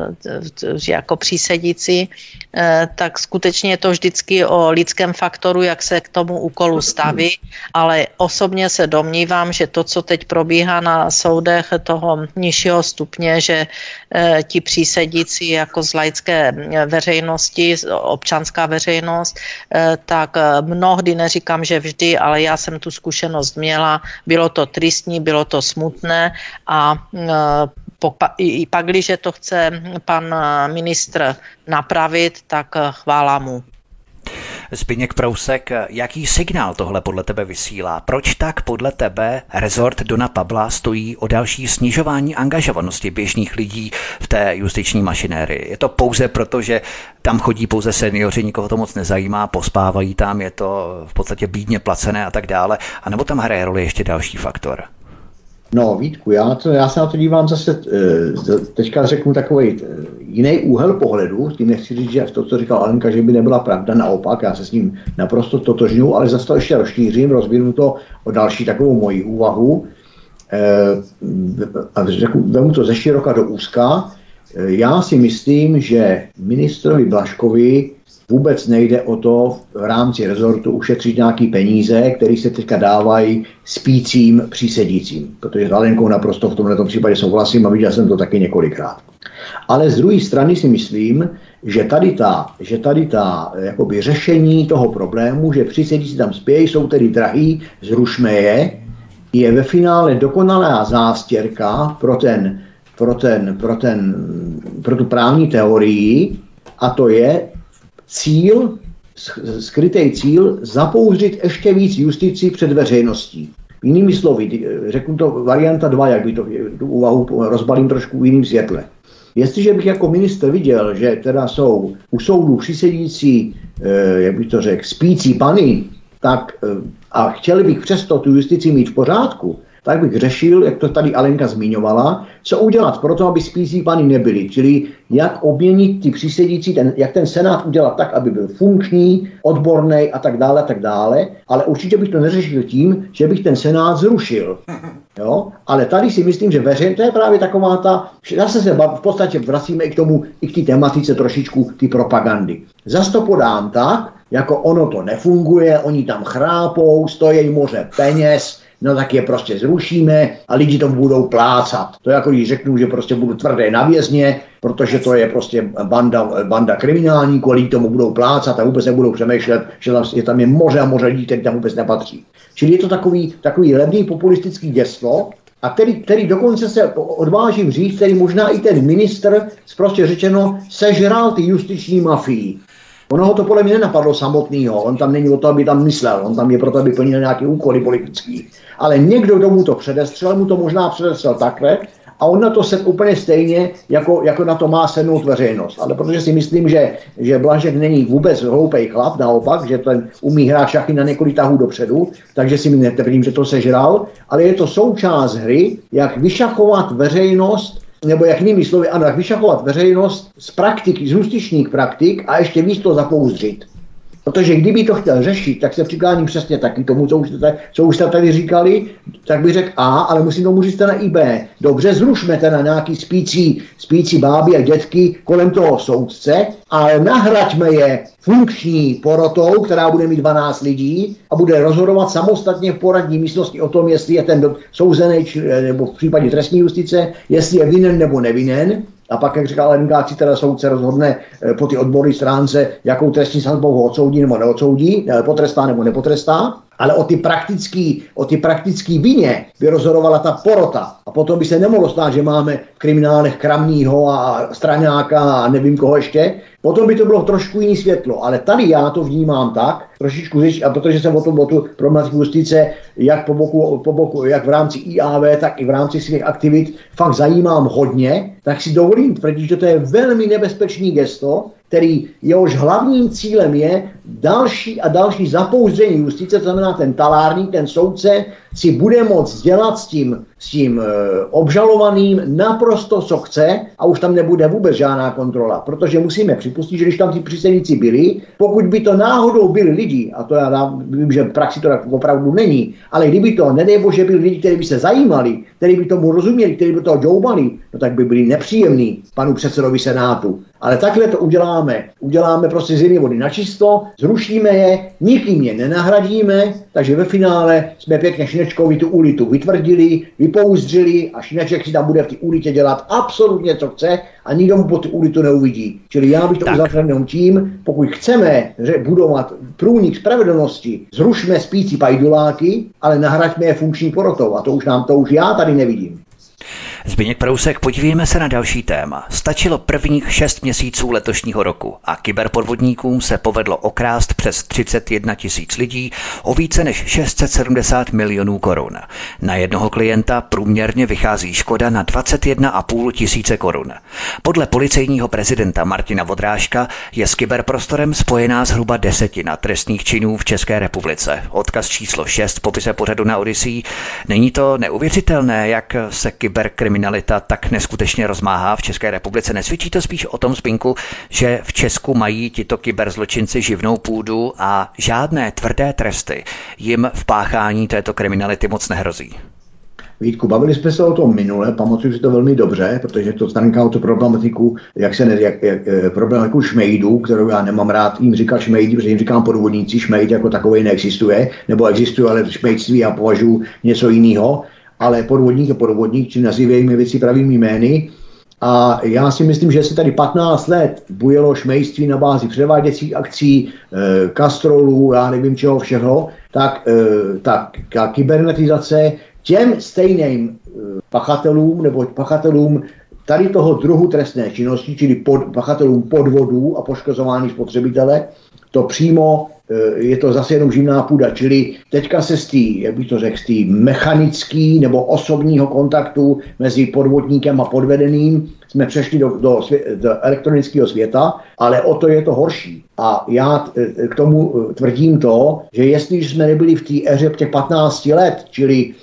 jako přísedící, eh, tak skutečně je to vždycky o lidském faktoru, jak se k tomu úkolu staví, ale osobně se domnívám, že to, co teď probíhá na soudech toho nižšího stupně, že eh, ti přísedící jako z laické veřejnosti, občanská veřejnost, tak mnohdy, neříkám, že vždy, ale já jsem tu zkušenost měla, bylo to tristní, bylo to smutné a i pak, když to chce pan ministr napravit, tak chvála mu. Zbyněk Prousek, jaký signál tohle podle tebe vysílá? Proč tak podle tebe rezort Dona Pabla stojí o další snižování angažovanosti běžných lidí v té justiční mašinérii? Je to pouze proto, že tam chodí pouze seniori, nikoho to moc nezajímá, pospávají tam, je to v podstatě bídně placené a tak dále, a nebo tam hraje roli ještě další faktor? No Vítku, já, to, já se na to dívám zase, eh, teďka řeknu takový eh, jiný úhel pohledu, tím nechci říct, že to, co říkal Alenka, že by nebyla pravda, naopak, já se s ním naprosto totožňuji, ale zase to ještě rozšířím, rozvinu to o další takovou moji úvahu eh, a řeknu, vemu to ze široka do úzka. Já si myslím, že ministrovi Blaškovi Vůbec nejde o to v rámci rezortu ušetřit nějaký peníze, které se teďka dávají spícím přísedícím, protože s Alenkou naprosto v tomto případě souhlasím a viděl jsem to taky několikrát. Ale z druhé strany si myslím, že tady ta, že tady ta jakoby řešení toho problému, že přísedící tam spějí, jsou tedy drahý, zrušme je, je ve finále dokonalá zástěrka pro, ten, pro, ten, pro, ten, pro tu právní teorii, a to je cíl, skrytý cíl, zapouřit ještě víc justici před veřejností. Jinými slovy, řeknu to varianta 2, jak by to tu úvahu rozbalím trošku v jiným světle. Jestliže bych jako minister viděl, že teda jsou u soudu přisedící, eh, jak bych to řekl, spící pany, tak eh, a chtěli bych přesto tu justici mít v pořádku, tak bych řešil, jak to tady Alenka zmiňovala, co udělat pro to, aby pány nebyli, čili jak obměnit ty přísedící, ten, jak ten senát udělat tak, aby byl funkční, odborný a tak dále, a tak dále, ale určitě bych to neřešil tím, že bych ten senát zrušil. Jo? Ale tady si myslím, že veřejně, to je právě taková ta, zase se v podstatě vracíme i k tomu, i k té tematice trošičku ty propagandy. Zas to podám tak, jako ono to nefunguje, oni tam chrápou, stojí moře peněz, no tak je prostě zrušíme a lidi to budou plácat. To je jako když řeknu, že prostě budu tvrdé na vězně, protože to je prostě banda, banda kriminálníků, lidi tomu budou plácat a vůbec nebudou přemýšlet, že tam je, tam je moře a moře lidí, který tam vůbec nepatří. Čili je to takový, takový levný populistický gesto, a který, který dokonce se odvážím říct, který možná i ten ministr, prostě řečeno, sežral ty justiční mafii. Ono ho to podle mě nenapadlo samotného, on tam není o to, aby tam myslel, on tam je proto, aby plnil nějaké úkoly politický. Ale někdo, kdo mu to předestřel, mu to možná předestřel takhle, a on na to se úplně stejně, jako, jako na to má sednout veřejnost. Ale protože si myslím, že, že Blažek není vůbec hloupý chlap, naopak, že ten umí hrát šachy na několik tahů dopředu, takže si mi netvrdím, že to sežral, ale je to součást hry, jak vyšachovat veřejnost nebo jak jinými slovy, ano, jak vyšachovat veřejnost z praktiky, z justičních praktik a ještě víc to zapouzdřit. Protože kdyby to chtěl řešit, tak se přikláním přesně taky tomu, co už, jste, co už jste tady říkali, tak by řekl A, ale musím tomu říct na i B. Dobře, zrušme na nějaký spící, spící báby a dětky kolem toho soudce, ale nahraďme je funkční porotou, která bude mít 12 lidí a bude rozhodovat samostatně v poradní místnosti o tom, jestli je ten souzený, nebo v případě trestní justice, jestli je vinen nebo nevinen a pak, jak říkal Lengáci, teda soudce rozhodne eh, po ty odborné stránce, jakou trestní sazbou ho odsoudí nebo neodsoudí, eh, potrestá nebo nepotrestá. Ale o ty praktický, o ty praktický vině by rozhodovala ta porota. A potom by se nemohlo stát, že máme v kriminálech Kramního a Straňáka a nevím koho ještě. Potom by to bylo trošku jiný světlo. Ale tady já to vnímám tak, trošičku říct, a protože jsem o tom o tu problematiku justice, jak po boku, po boku, jak v rámci IAV, tak i v rámci svých aktivit fakt zajímám hodně, tak si dovolím tvrdit, že to je velmi nebezpečný gesto, který jehož hlavním cílem je další a další zapouzdření justice, to znamená ten talárník, ten soudce, si bude moct dělat s tím, s tím e, obžalovaným naprosto, co chce a už tam nebude vůbec žádná kontrola. Protože musíme připustit, že když tam ti přísedníci byli, pokud by to náhodou byli lidi, a to já vím, že v praxi to tak opravdu není, ale kdyby to, nedej bože, byli lidi, kteří by se zajímali, kteří by tomu rozuměli, kteří by toho džoubali, no tak by byli nepříjemní panu předsedovi Senátu. Ale takhle to uděláme. Uděláme prostě z vody na čisto, zrušíme je, nikým je nenahradíme, takže ve finále jsme pěkně Šinečkovi tu ulitu vytvrdili, vypouzdřili a Šineček si tam bude v té ulitě dělat absolutně co chce a nikdo mu po tu ulitu neuvidí. Čili já bych to uzavřel jenom tím, pokud chceme budovat průnik spravedlnosti, zrušme spící pajduláky, ale nahraďme je funkční porotou a to už nám to už já tady nevidím. Zbigněk Prousek, podívejme se na další téma. Stačilo prvních šest měsíců letošního roku a kyberpodvodníkům se povedlo okrást přes 31 tisíc lidí o více než 670 milionů korun. Na jednoho klienta průměrně vychází škoda na 21,5 tisíce korun. Podle policejního prezidenta Martina Vodrážka je s kyberprostorem spojená zhruba desetina trestných činů v České republice. Odkaz číslo 6 popise pořadu na Odyssey. Není to neuvěřitelné, jak se kyberkriminální kriminalita tak neskutečně rozmáhá v České republice. Nesvědčí to spíš o tom spinku, že v Česku mají tito kyberzločinci živnou půdu a žádné tvrdé tresty jim v páchání této kriminality moc nehrozí. Vítku, bavili jsme se o tom minule, pamatuju si to velmi dobře, protože to znamená o tu problematiku, jak se ne, jak, jak, eh, problematiku šmejdů, kterou já nemám rád jim říkat šmejdi, protože jim říkám podvodníci, šmejd jako takový neexistuje, nebo existuje, ale šmejdství já považuji něco jiného ale podvodník je podvodník, či nazývejme věci pravými jmény. A já si myslím, že se tady 15 let bujelo šmejství na bázi převáděcích akcí, e, kastrolů, já nevím čeho všeho, tak e, ta, ta kybernetizace těm stejným e, pachatelům nebo pachatelům tady toho druhu trestné činnosti, čili pod, pachatelům podvodů a poškozování spotřebitele, to přímo Eh, je to zase jenom živná půda, čili teďka se z té, jak bych to řekl, z té mechanický nebo osobního kontaktu mezi podvodníkem a podvedeným jsme přešli do, do, do elektronického světa, ale o to je to horší. A já k tomu tvrdím to, že jestliže jsme nebyli v té éře těch 15 let, čili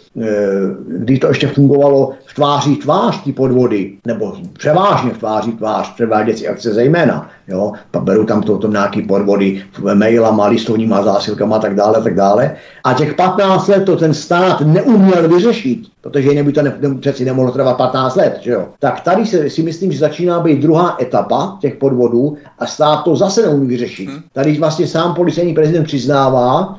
kdy to ještě fungovalo v tváří tvář ty podvody, nebo převážně v tváří tvář převáděcí akce zejména, jo, pak beru tam to, to nějaký podvody mailama, listovníma zásilkama a tak dále, a tak dále. A těch 15 let to ten stát neuměl vyřešit, protože jinak by to ne, přeci nemohlo trvat 15 let, že jo. Tak tady se, si myslím, že začíná být druhá etapa těch podvodů a stát to zase neumí vyřešit. Hmm. Tady vlastně sám policejní prezident přiznává,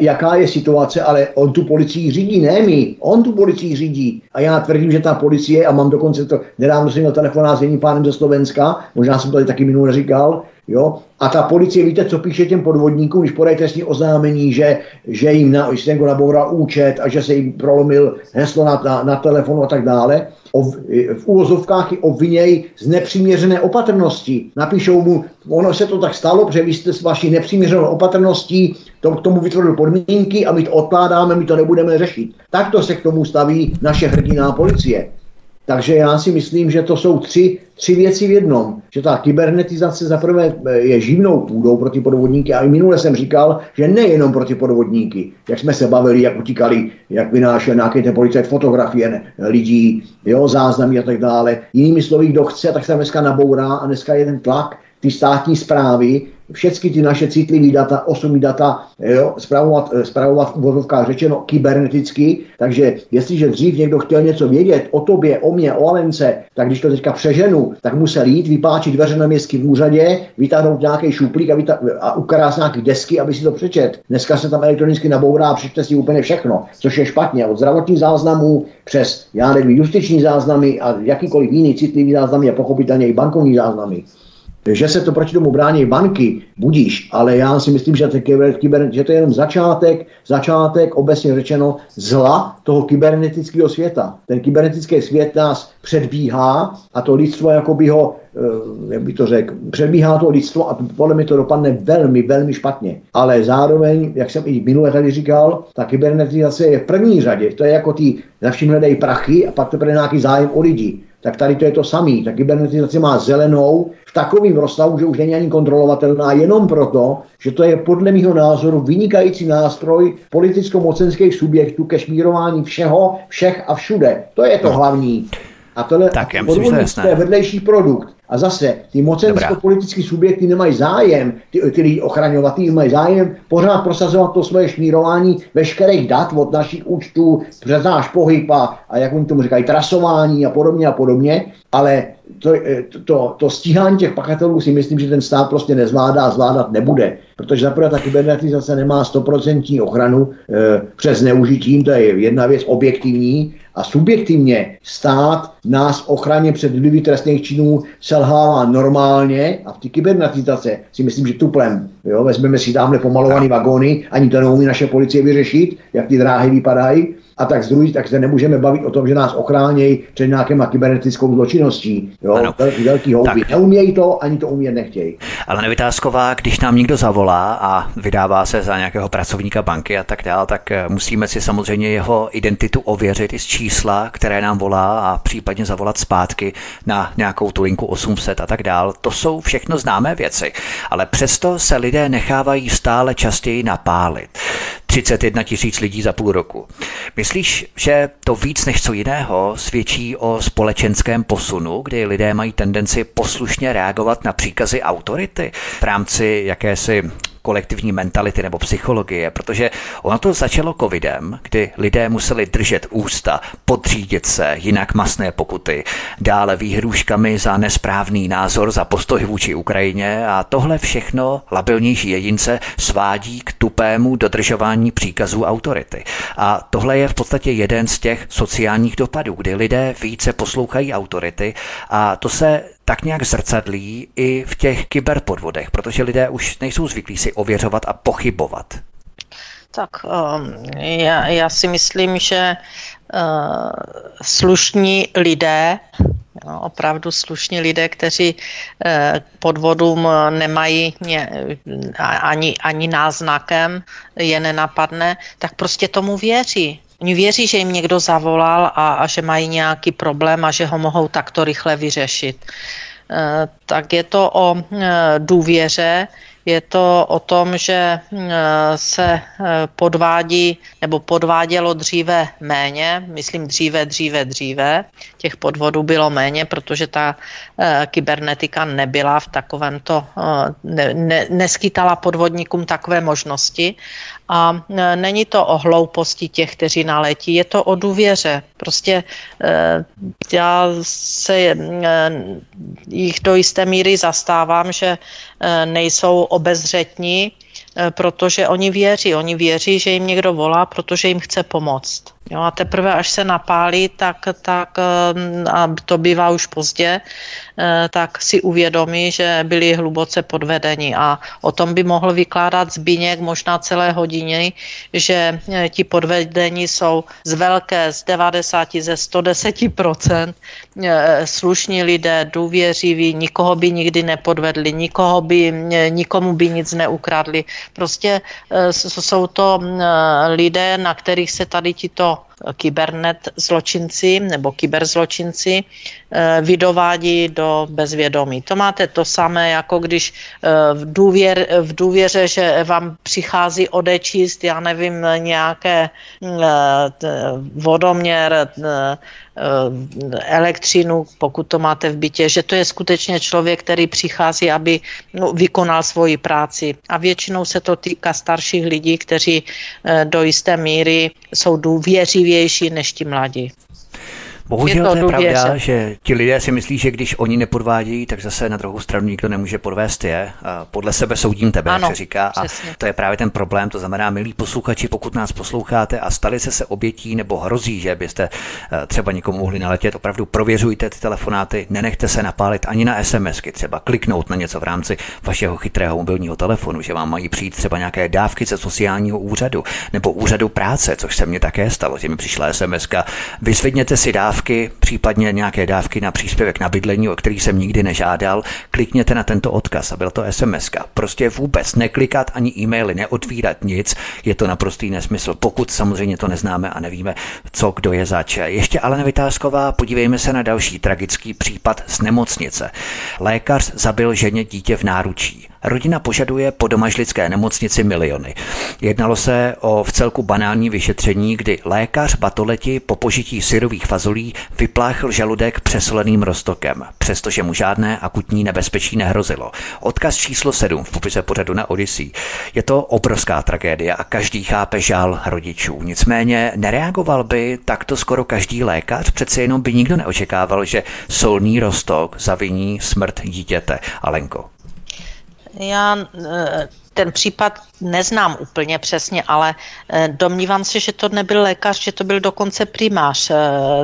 jaká je situace, ale on tu policii řídí, ne my. On tu policii řídí. A já tvrdím, že ta policie, a mám dokonce to, nedávno jsem měl telefonát s jedním pánem ze Slovenska, možná jsem to tady taky minule říkal, jo, a ta policie, víte, co píše těm podvodníkům, když podají trestní oznámení, že, že jim na, že někdo naboural účet a že se jim prolomil heslo na, na, na telefonu a tak dále v úvozovkách i obviněj z nepřiměřené opatrnosti. Napíšou mu, ono se to tak stalo, protože vy jste s vaší nepřiměřenou opatrností to, k tomu vytvořili podmínky a my to odkládáme, my to nebudeme řešit. Takto se k tomu staví naše hrdiná policie. Takže já si myslím, že to jsou tři, tři věci v jednom. Že ta kybernetizace zaprvé eh, je živnou půdou pro ty podvodníky a i minule jsem říkal, že nejenom pro ty podvodníky. Jak jsme se bavili, jak utíkali, jak vynášel nějaké ten policajt fotografie lidí, jo, záznamy a tak dále. Jinými slovy, kdo chce, tak se dneska nabourá a dneska je ten tlak ty státní zprávy, všechny ty naše citlivé data, osobní data, jo, zpravovat, zpravovat v úvodovkách řečeno kyberneticky. Takže jestliže dřív někdo chtěl něco vědět o tobě, o mě, o Alence, tak když to teďka přeženu, tak musel jít, vypáčit dveře na městském úřadě, vytáhnout nějaký šuplík a, vytá- a ukrást nějaký desky, aby si to přečet. Dneska se tam elektronicky nabourá a přečte si úplně všechno, což je špatně. Od zdravotních záznamů přes, já nevím, justiční záznamy a jakýkoliv jiný citlivý záznamy a pochopitelně i bankovní záznamy. Že se to proti tomu brání banky, budíš, ale já si myslím, že, kyber, kyber, že to je jenom začátek, začátek obecně řečeno zla toho kybernetického světa. Ten kybernetický svět nás předbíhá a to lidstvo jakoby ho, eh, jak by to řekl, předbíhá to lidstvo a podle mě to dopadne velmi, velmi špatně. Ale zároveň, jak jsem i minule tady říkal, ta kybernetizace je v první řadě. To je jako ty, za vším hledají prachy a pak to nějaký zájem o lidi tak tady to je to samý. Ta kybernetizace má zelenou v takovým rozsahu, že už není ani kontrolovatelná jenom proto, že to je podle mého názoru vynikající nástroj politicko-mocenských subjektů ke šmírování všeho, všech a všude. To je to no. hlavní. A tohle tak, já myslím, že to je vedlejší produkt. A zase, ty mocensko-politické subjekty nemají zájem, ty, ty lidi ochraňovat, ty mají zájem pořád prosazovat to svoje šmírování veškerých dat od našich účtů, přes náš pohyb a, a jak oni tomu říkají, trasování a podobně a podobně, ale to, to, to, to stíhání těch pachatelů si myslím, že ten stát prostě nezvládá a zvládat nebude, protože zaprvé ta kybernetizace nemá 100% ochranu e, přes zneužitím, to je jedna věc objektivní, a subjektivně stát nás ochraně před vlivy trestných činů selhává normálně a v té kybernetizace si myslím, že tuplem. Jo? Vezmeme si tamhle pomalované vagóny, ani to neumí naše policie vyřešit, jak ty dráhy vypadají a tak z druhé, tak se nemůžeme bavit o tom, že nás ochránějí před nějakýma kybernetickou zločinností. Jo? Ano. Velký, velký houby. Tak. Neumějí to, ani to umět nechtějí. Ale nevytázková, když nám někdo zavolá a vydává se za nějakého pracovníka banky a tak dále, tak eh, musíme si samozřejmě jeho identitu ověřit i z čísla, které nám volá a případně zavolat zpátky na nějakou tu linku 800 a tak dále. To jsou všechno známé věci, ale přesto se lidé nechávají stále častěji napálit. 31 tisíc lidí za půl roku. Myslíš, že to víc než co jiného svědčí o společenském posunu, kdy lidé mají tendenci poslušně reagovat na příkazy autority v rámci jakési kolektivní mentality nebo psychologie, protože ono to začalo covidem, kdy lidé museli držet ústa, podřídit se, jinak masné pokuty, dále výhrůžkami za nesprávný názor, za postoj vůči Ukrajině a tohle všechno labilnější jedince svádí k tupému dodržování příkazů autority. A tohle je v podstatě jeden z těch sociálních dopadů, kdy lidé více poslouchají autority a to se tak nějak zrcadlí i v těch kyberpodvodech, protože lidé už nejsou zvyklí si ověřovat a pochybovat. Tak um, já, já si myslím, že uh, slušní lidé, no, opravdu slušní lidé, kteří uh, podvodům nemají ani, ani náznakem, je nenapadne, tak prostě tomu věří. Oni věří, že jim někdo zavolal a, a že mají nějaký problém a že ho mohou takto rychle vyřešit. E, tak je to o e, důvěře, je to o tom, že e, se podvádí nebo podvádělo dříve méně, myslím dříve, dříve, dříve. Těch podvodů bylo méně, protože ta kybernetika nebyla v takovémto, ne, ne, neskytala podvodníkům takové možnosti. A e, není to o hlouposti těch, kteří naletí, je to o důvěře. Prostě e, já se e, jich do jisté míry zastávám, že nejsou obezřetní, protože oni věří. Oni věří, že jim někdo volá, protože jim chce pomoct. Jo, a teprve až se napálí, tak, tak a to bývá už pozdě, tak si uvědomí, že byli hluboce podvedeni. A o tom by mohl vykládat Zbíněk možná celé hodiny, že ti podvedení jsou z velké, z 90, ze 110% slušní lidé, důvěřiví, nikoho by nikdy nepodvedli, nikoho by, nikomu by nic neukradli. Prostě jsou to lidé, na kterých se tady tito kybernet zločinci nebo kyberzločinci eh, vydovádí do bezvědomí. To máte to samé, jako když eh, v, důvěr, v důvěře, že vám přichází odečíst, já nevím, nějaké eh, vodoměr, elektřinu, pokud to máte v bytě, že to je skutečně člověk, který přichází, aby no, vykonal svoji práci. A většinou se to týká starších lidí, kteří do jisté míry jsou důvěřiví trpělivější než ti mladí. Bohužel je to, to je pravda, že ti lidé si myslí, že když oni nepodvádějí, tak zase na druhou stranu nikdo nemůže podvést je. Podle sebe soudím tebe, ano, jak se říká. Přesně. A to je právě ten problém. To znamená, milí posluchači, pokud nás posloucháte a stali se se obětí nebo hrozí, že byste eh, třeba někomu mohli naletět, opravdu prověřujte ty telefonáty, nenechte se napálit ani na SMSky, třeba kliknout na něco v rámci vašeho chytrého mobilního telefonu, že vám mají přijít třeba nějaké dávky ze sociálního úřadu nebo úřadu práce, což se mně také stalo, že mi přišla SMS. Vyzvedněte si dávky dávky, případně nějaké dávky na příspěvek na bydlení, o který jsem nikdy nežádal, klikněte na tento odkaz a byl to SMS. Prostě vůbec neklikat ani e-maily, neotvírat nic, je to naprostý nesmysl, pokud samozřejmě to neznáme a nevíme, co kdo je zač. Ještě ale Vytázková, podívejme se na další tragický případ z nemocnice. Lékař zabil ženě dítě v náručí. Rodina požaduje po domažlické nemocnici miliony. Jednalo se o v celku banální vyšetření, kdy lékař Batoleti po požití syrových fazolí vypláchl žaludek přesoleným roztokem, přestože mu žádné akutní nebezpečí nehrozilo. Odkaz číslo 7 v popise pořadu na Odyssey. Je to obrovská tragédie a každý chápe žál rodičů. Nicméně nereagoval by takto skoro každý lékař, přece jenom by nikdo neočekával, že solný roztok zaviní smrt dítěte. Alenko. Já eh, ten případ neznám úplně přesně, ale eh, domnívám se, že to nebyl lékař, že to byl dokonce primář eh,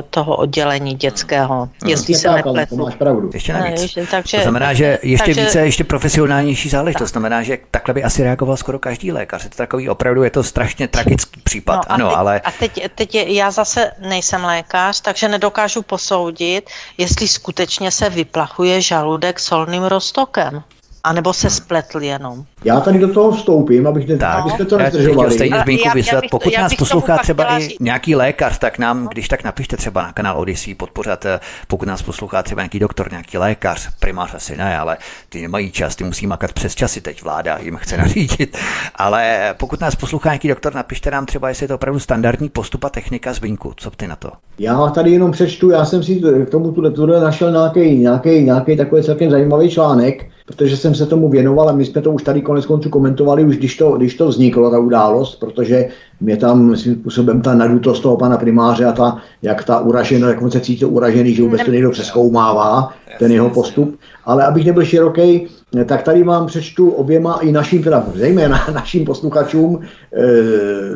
toho oddělení dětského, hmm. jestli se nepletu. Máš pravdu. Ještě navíc. Takže, to znamená, že ještě takže, více, ještě profesionálnější záležitost. To znamená, že takhle by asi reagoval skoro každý lékař. Je to takový opravdu, je to strašně tragický případ, no, ano, teď, ale... A teď, teď je, já zase nejsem lékař, takže nedokážu posoudit, jestli skutečně se vyplachuje žaludek solným roztokem. A nebo se spletl jenom. Já tady do toho vstoupím, abych ne, tak, abyste to nezdržovali. Stejně Zbínku vysvětlit, pokud nás poslouchá třeba i nějaký lékař, tak nám, když tak napište třeba na kanál Odyssey podpořat, pokud nás poslouchá třeba nějaký doktor, nějaký lékař, primář asi ne, ale ty nemají čas, ty musí makat přes časy teď, vláda jim chce nařídit. Ale pokud nás poslouchá nějaký doktor, napište nám třeba, jestli je to opravdu standardní postup a technika Zbínku. Co ty na to? Já tady jenom přečtu, já jsem si k tomu tuhle našel nějaký, nějaký, nějaký takový celkem zajímavý článek, protože jsem se tomu věnoval a my jsme to už tady konec konců komentovali, už když to, když to vzniklo, ta událost, protože mě tam svým způsobem ta nadutost toho pana primáře a ta, jak ta uraženost, jak on se cítí uražený, že vůbec to někdo přeskoumává, ten jeho postup. Ale abych nebyl široký, tak tady vám přečtu oběma i našim, teda zejména našim posluchačům, e,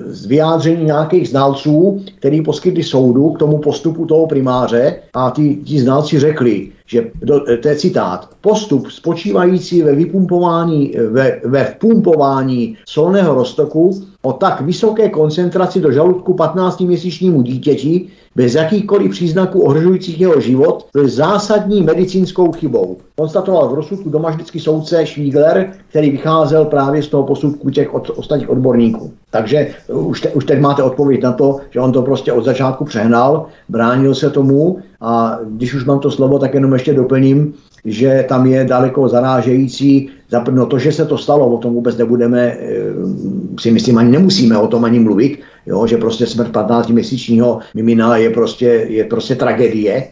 z vyjádření nějakých znalců, který poskytli soudu k tomu postupu toho primáře. A ti, ti znalci řekli, že do, to je citát, postup spočívající ve vypumpování, ve, ve vpumpování solného roztoku o tak vysoké koncentraci do žaludku 15-měsíčnímu dítěti bez jakýchkoliv příznaků ohrožujících jeho život byl zásadní medicínskou chybou. Konstatoval v rozsudku doma vždycky soudce Schwiegler, který vycházel právě z toho posudku těch od, ostatních odborníků. Takže už, te, už teď máte odpověď na to, že on to prostě od začátku přehnal, bránil se tomu a když už mám to slovo, tak jenom ještě doplním, že tam je daleko zarážející no to, že se to stalo, o tom vůbec nebudeme, eh, si myslím, ani nemusíme o tom ani mluvit, jo, že prostě smrt 15-měsíčního mimina je prostě, je prostě tragédie,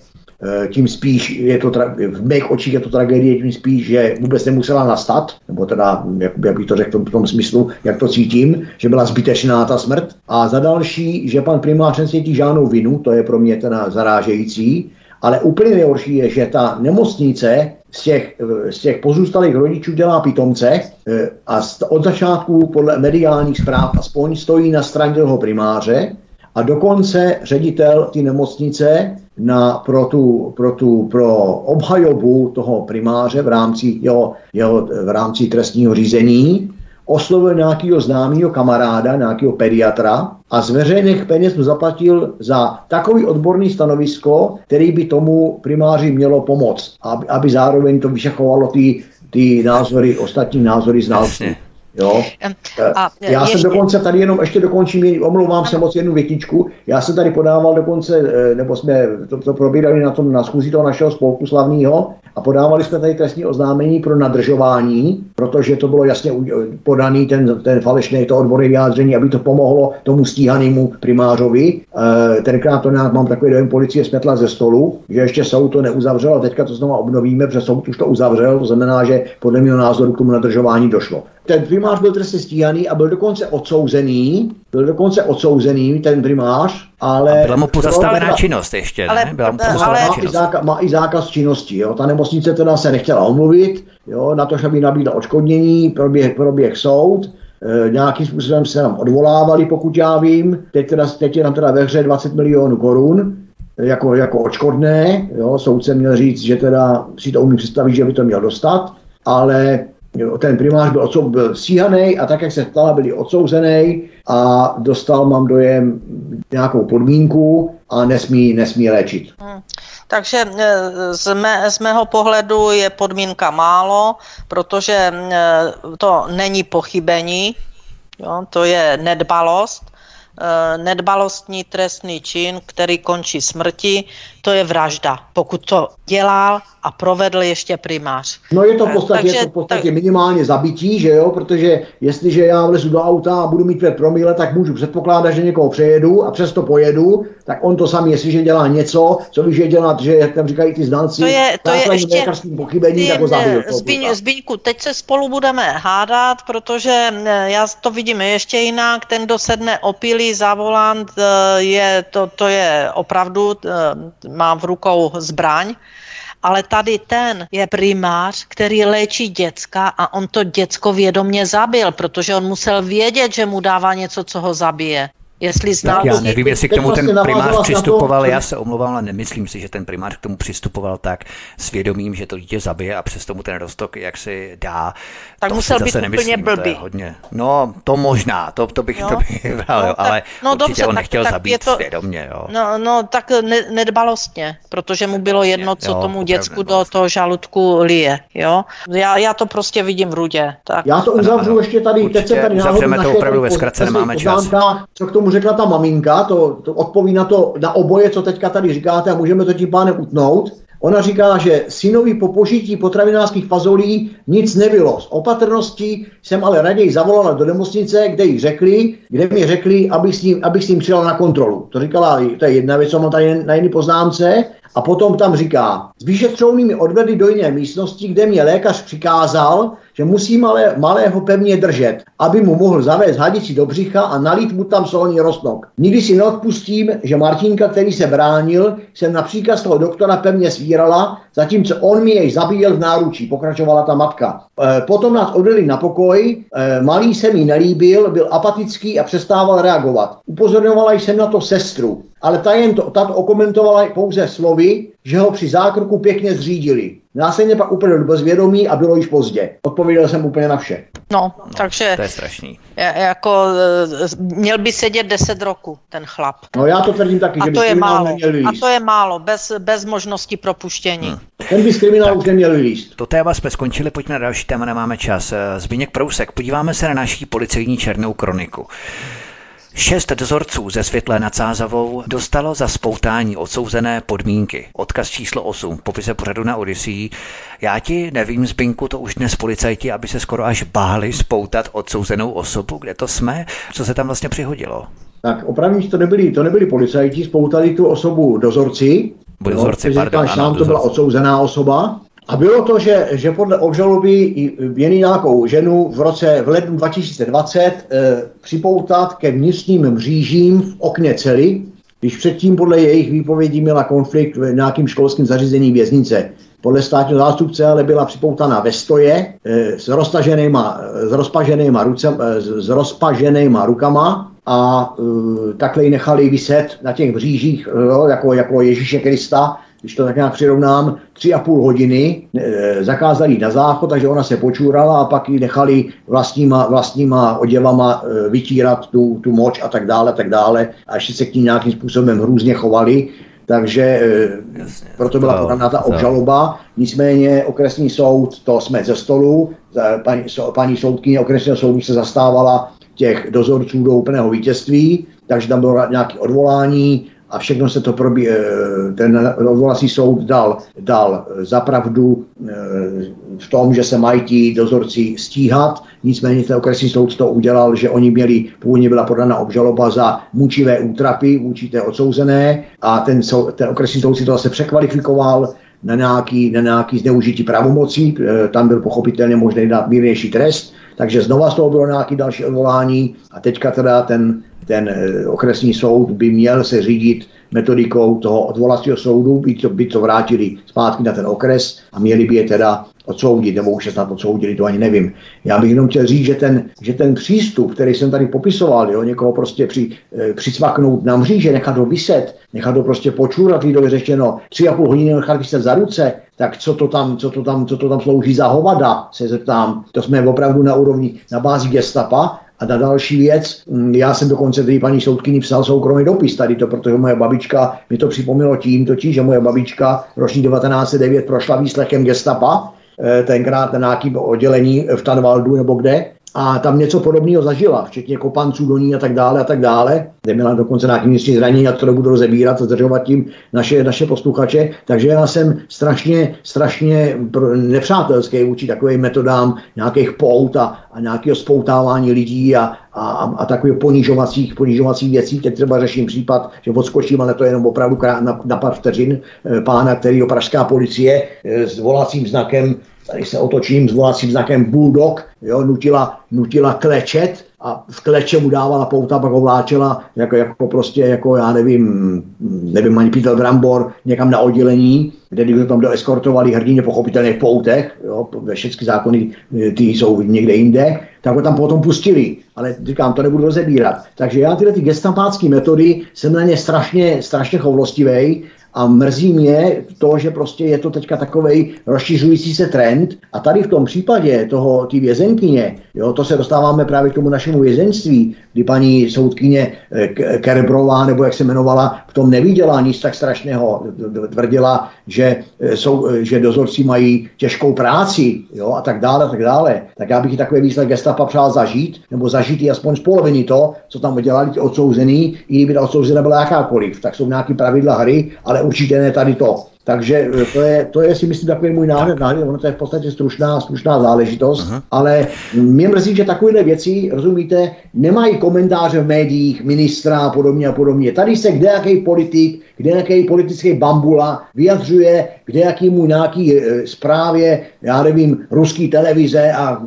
tím spíš je to, v mých očích je to tragédie, tím spíš, že vůbec nemusela nastat, nebo teda, jak, jak bych to řekl v tom smyslu, jak to cítím, že byla zbytečná ta smrt. A za další, že pan primář nesvětí žádnou vinu, to je pro mě teda zarážející, ale úplně nejhorší je, že ta nemocnice z těch, z těch pozůstalých rodičů dělá pitomce eh, a od začátku podle mediálních zpráv aspoň stojí na straně toho primáře a dokonce ředitel ty nemocnice na, pro, tu, pro, tu, pro obhajobu toho primáře v rámci, jeho, jeho, v rámci trestního řízení oslovil nějakého známého kamaráda, nějakého pediatra a z veřejných peněz mu zaplatil za takový odborný stanovisko, který by tomu primáři mělo pomoct, aby, aby zároveň to vyšachovalo ty, ty názory, ostatní názory znalců. Jo. A Já ještě... jsem dokonce tady jenom ještě dokončím, omlouvám se moc jednu větičku. Já jsem tady podával dokonce, eh, nebo jsme to, to probírali na tom na schůzi toho našeho spolku slavného a podávali jsme tady trestní oznámení pro nadržování, protože to bylo jasně podaný ten, ten falešný to odborné vyjádření, aby to pomohlo tomu stíhanému primářovi. E, tenkrát to nějak mám takový dojem, policie smetla ze stolu, že ještě soud to neuzavřel a teďka to znovu obnovíme, protože soud už to uzavřel, to znamená, že podle mého názoru k tomu nadržování došlo. Ten primář byl trestně stíhaný a byl dokonce odsouzený, byl dokonce odsouzený ten primář, ale... A byla mu pozastavená činnost ještě, ale, ne? Byla mu ale, má, činnost. I zákaz, má i zákaz činnosti, jo. Ta nemocnice teda se nechtěla omluvit, jo, na to, že by nabídla odškodnění, proběh, proběh soud, e, nějakým způsobem se nám odvolávali, pokud já vím. Teď, teda, teď je nám teda ve hře 20 milionů korun, jako, jako očkodné, jo, soudce měl říct, že teda si to umí představit, že by to měl dostat, ale ten primář byl, odsou, byl stíhaný a tak, jak se stala, byli odsouzený a dostal, mám dojem, nějakou podmínku a nesmí, nesmí léčit. Hmm. Takže e, z, mé, z mého pohledu je podmínka málo, protože e, to není pochybení, jo, to je nedbalost Eh, nedbalostní trestný čin, který končí smrti, to je vražda, pokud to dělal a provedl ještě primář. No je to v eh, podstatě, Takže, je to v podstatě tak... minimálně zabití, že jo, protože jestliže já vlezu do auta a budu mít pět promile, tak můžu předpokládat, že někoho přejedu a přesto pojedu, tak on to sami, jestliže dělá něco, co víš, že dělat, že jak tam říkají ty znalci, to je, to je ještě, pochybení, tak ho zabil. Zbyň, Zbyňku, teď se spolu budeme hádat, protože eh, já to vidím ještě jinak, ten, kdo sedne opilý za volant, eh, je, to, to je opravdu, má v rukou zbraň, ale tady ten je primář, který léčí děcka a on to děcko vědomě zabil, protože on musel vědět, že mu dává něco, co ho zabije. Jestli tak já nevím, jestli k tomu ten primář přistupoval, já se omlouvám, ale nemyslím si, že ten primář k tomu přistupoval tak svědomím, že to dítě zabije a přesto mu ten rostok jak si dá. Tak to musel být úplně blbý. Hodně. No, to možná, to, to bych, no. to bych bral, no, ale no, určitě dobře, on nechtěl tak, zabít to, svědomě. Jo. No, no, tak ne, nedbalostně, protože mu bylo jedno, co jo, tomu děcku do toho žaludku lije. Jo? Já, já to prostě vidím v rudě. Tak. Já to uzavřu ještě tady, teď se tady náhodou to opravdu ve zkratce, nemáme čas. Co k tomu řekla ta maminka, to, to odpoví na to na oboje, co teďka tady říkáte a můžeme to tím pánem utnout. Ona říká, že synovi po požití potravinářských fazolí nic nebylo. Z opatrnosti jsem ale raději zavolala do nemocnice, kde jí řekli, kde mi řekli, abych s ním, abych s ním přijela na kontrolu. To říkala, to je jedna věc, co mám tady na jiné poznámce. A potom tam říká, s vyšetřovnými odvedli do jiné místnosti, kde mě lékař přikázal, že musí malé, malého pevně držet, aby mu mohl zavést hadici do břicha a nalít mu tam solný rostnok. Nikdy si neodpustím, že Martinka, který se bránil, jsem na příkaz toho doktora pevně svírala, zatímco on mi jej zabíjel v náručí, pokračovala ta matka. E, potom nás odvedli na pokoj, e, malý se mi nelíbil, byl apatický a přestával reagovat. Upozorňovala jsem na to sestru, ale ta jen to, tato okomentovala pouze slovy, že ho při zákroku pěkně zřídili. Následně pak úplně do bezvědomí a bylo již pozdě. Odpověděl jsem úplně na vše. No, no takže... To je strašný. Jako, e, měl by sedět 10 roku, ten chlap. No já to tvrdím taky, a že to je málo. A to je málo, bez, bez možnosti propuštění. Hmm. Ten by z kriminálu už neměl líst. To téma jsme skončili, pojďme na další téma, nemáme čas. Zbigněk Prousek, podíváme se na naší policejní černou kroniku. Šest dozorců ze Světle nad Sázavou dostalo za spoutání odsouzené podmínky. Odkaz číslo 8, popise pořadu na Odyssey. Já ti nevím, Zbinku, to už dnes policajti, aby se skoro až báli spoutat odsouzenou osobu. Kde to jsme? Co se tam vlastně přihodilo? Tak opravdu to nebyli, to nebyli policajti, spoutali tu osobu dozorci. Dozorci, no, pardon, ano, sám to byla odsouzená osoba. A bylo to, že, že podle obžaloby měli nějakou ženu v roce v lednu 2020 e, eh, připoutat ke vnitřním mřížím v okně cely, když předtím podle jejich výpovědí měla konflikt v nějakým školským zařízení věznice. Podle státního zástupce ale byla připoutaná ve stoje e, s, roztaženýma, s, rozpaženýma s rozpaženýma rukama a e, takhle ji nechali vyset na těch břížích e, jako, jako Ježíše Krista když to tak nějak přirovnám, tři a půl hodiny, e, zakázali na záchod, takže ona se počůrala a pak ji nechali vlastníma, vlastníma oděvama e, vytírat tu, tu moč a tak dále, a tak dále. A ještě se k ní nějakým způsobem hrůzně chovali. Takže e, Jasně, proto byla podána ta obžaloba. Nicméně okresní soud, to jsme ze stolu, paní, paní soudkyně okresního soudu se zastávala těch dozorců do úplného vítězství, takže tam bylo nějaké odvolání, a všechno se to probí, eh, ten odvolací soud dal, dal zapravdu eh, v tom, že se mají ti dozorci stíhat, nicméně ten okresní soud to udělal, že oni měli, původně byla podána obžaloba za mučivé útrapy vůči té odsouzené a ten, ten okresní soud si to zase překvalifikoval na nějaký, na nějaký zneužití pravomocí, eh, tam byl pochopitelně možný dát mírnější trest, takže znova z toho bylo nějaké další odvolání a teďka teda ten ten eh, okresní soud by měl se řídit metodikou toho odvolacího soudu, by to, by to vrátili zpátky na ten okres a měli by je teda odsoudit, nebo už se snad odsoudili, to ani nevím. Já bych jenom chtěl říct, že ten, že ten přístup, který jsem tady popisoval, jo, někoho prostě při, e, přicvaknout na mříže, nechat ho vyset, nechat ho prostě počůrat, lidově řečeno, tři a půl hodiny nechat vyset za ruce, tak co to tam, co to tam, co to tam slouží za hovada, se zeptám. To jsme opravdu na úrovni, na bázi gestapa a na další věc, mm, já jsem dokonce tady paní soudkyni psal soukromý dopis tady to, protože moje babička mi to připomnělo tím totiž, že moje babička roční 1909 prošla výslechem gestapa, eh, tenkrát na nějakým oddělení v Tanvaldu nebo kde, a tam něco podobného zažila, včetně kopanců do ní a tak dále a tak dále, kde měla dokonce nějaký vnitřní zranění, a to nebudu rozebírat a zdržovat tím naše, naše posluchače. Takže já jsem strašně, strašně nepřátelský vůči takovým metodám nějakých pout a, a nějakého spoutávání lidí a, a, a takových ponižovacích, ponižovacích věcí. Teď třeba řeším případ, že odskočím, ale to je jenom opravdu na, na pár vteřin eh, pána, který pražská policie eh, s volacím znakem tady se otočím s volacím znakem Bulldog, jo, nutila, nutila klečet a v kleče mu dávala pouta, pak ho vláčela jako, jako prostě, jako já nevím, nevím ani Peter Brambor, někam na oddělení, kde kdyby tam doeskortovali hrdině pochopitelně v poutech, jo, všechny zákony ty jsou někde jinde, tak ho tam potom pustili. Ale říkám, to nebudu rozebírat. Takže já tyhle ty gestapácké metody jsem na ně strašně, strašně choulostivý a mrzí mě to, že prostě je to teďka takový rozšiřující se trend. A tady v tom případě toho, ty vězenkyně, jo, to se dostáváme právě k tomu našemu vězenství, kdy paní soudkyně eh, Kerbrová, nebo jak se jmenovala, v tom neviděla nic tak strašného. Tvrdila, že, eh, jsou, eh, že dozorci mají těžkou práci jo, a tak dále, a tak dále. Tak já bych takový výsledek gestapa přál zažít, nebo zažít i aspoň z poloviny to, co tam dělali ti odsouzený, i kdyby ta odsouzena byla jakákoliv. Tak jsou nějaké pravidla hry, ale určitě ne tady to. Takže e, to je, to je si myslím takový můj náhled, náhled ono to je v podstatě stručná, stručná záležitost, Aha. ale mě mrzí, že takovéhle věci, rozumíte, nemají komentáře v médiích, ministra a podobně a podobně. Tady se kde jaký politik, kde jaký politický bambula vyjadřuje kde jaký mu nějaký e, zprávě, já nevím, ruský televize a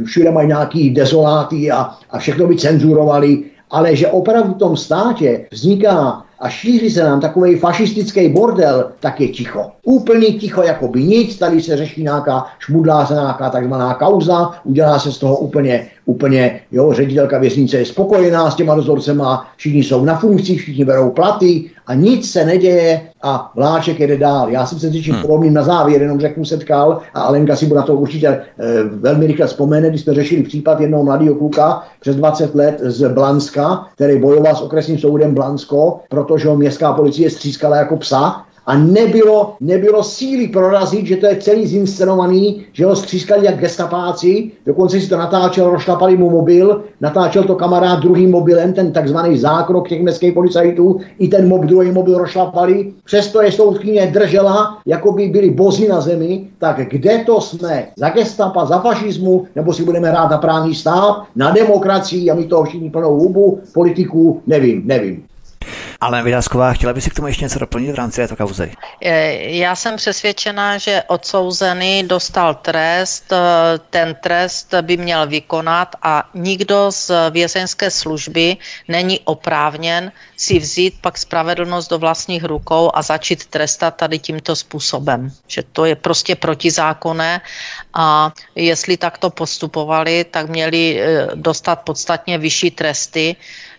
e, všude mají nějaký dezoláty a, a všechno by cenzurovali, ale že opravdu v tom státě vzniká a šíří se nám takový fašistický bordel, tak je ticho. Úplně ticho, jako by nic, tady se řeší nějaká, šmudlá se nějaká takzvaná kauza, udělá se z toho úplně, úplně, jo, ředitelka věznice je spokojená s těma dozorcema, všichni jsou na funkci, všichni berou platy a nic se neděje a vláček jede dál. Já jsem se s hmm. podobným na závěr jenom řeknu setkal a Alenka si bude na to určitě e, velmi rychle vzpomene, když jsme řešili případ jednoho mladého kluka přes 20 let z Blanska, který bojoval s okresním soudem Blansko, protože ho městská policie střískala jako psa a nebylo, nebylo síly prorazit, že to je celý zinscenovaný, že ho střískali jak gestapáci, dokonce si to natáčel, rozšlapali mu mobil, natáčel to kamarád druhým mobilem, ten takzvaný zákrok těch městských policajtů, i ten mob, druhý mobil rozšlapali, přesto je soudkyně držela, jako by byli bozy na zemi, tak kde to jsme? Za gestapa, za fašismu, nebo si budeme hrát na právní stát, na demokracii? A my toho všichni plnou hubu, politiků, nevím, nevím. Ale Vydásková, chtěla by si k tomu ještě něco doplnit v rámci této kauzy? Já jsem přesvědčená, že odsouzený dostal trest, ten trest by měl vykonat a nikdo z vězeňské služby není oprávněn si vzít pak spravedlnost do vlastních rukou a začít trestat tady tímto způsobem. Že to je prostě protizákonné a jestli takto postupovali, tak měli eh, dostat podstatně vyšší tresty,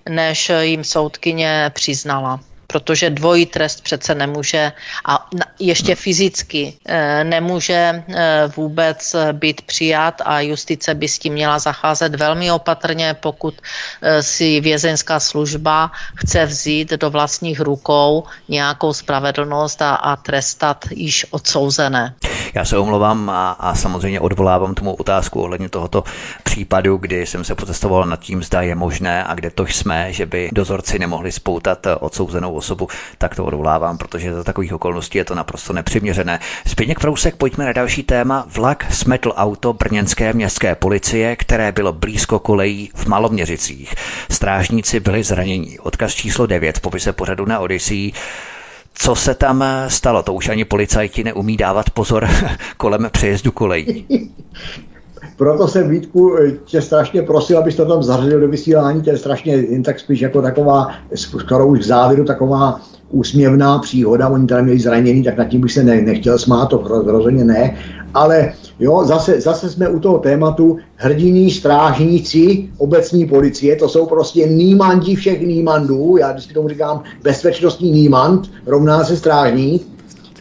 než jim soudkyně přiznala protože dvojí trest přece nemůže a ještě fyzicky eh, nemůže eh, vůbec být přijat a justice by s tím měla zacházet velmi opatrně, pokud eh, si vězeňská služba chce vzít do vlastních rukou nějakou spravedlnost a, a trestat již odsouzené. Já se omlouvám a, a samozřejmě odvolávám tomu otázku ohledně tohoto případu, kdy jsem se protestoval nad tím, zda je možné a kde to jsme, že by dozorci nemohli spoutat odsouzenou osobu, tak to odvolávám, protože za takových okolností je to naprosto nepřiměřené. Zběněk Prousek, pojďme na další téma. Vlak smetl auto brněnské městské policie, které bylo blízko kolejí v Maloměřicích. Strážníci byli zranění. Odkaz číslo 9 v popise pořadu na Odyssey. Co se tam stalo? To už ani policajti neumí dávat pozor kolem přejezdu kolejí. Proto jsem Vítku tě strašně prosil, abys to tam zařadil do vysílání, to je strašně jen tak spíš jako taková, skoro už k závěru, taková úsměvná příhoda, oni tam měli zranění, tak nad tím bych se ne, nechtěl smát, to rozhodně ne, ale jo, zase, zase jsme u toho tématu. Hrdiní strážníci obecní policie, to jsou prostě nýmandi všech nýmandů, já vždycky tomu říkám bezpečnostní nýmand, rovná se strážník,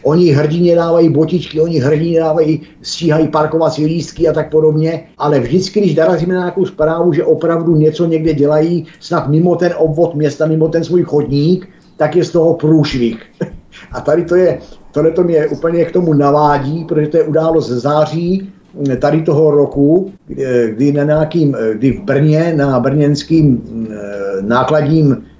Oni hrdině dávají botičky, oni hrdině dávají, stíhají parkovací lístky a tak podobně, ale vždycky, když narazíme na nějakou zprávu, že opravdu něco někde dělají, snad mimo ten obvod města, mimo ten svůj chodník, tak je z toho průšvih. A tady to je, tohle to mě úplně k tomu navádí, protože to je událost září tady toho roku, kdy, na nějakým, kdy v Brně na brněnským eh, nákladním Eh,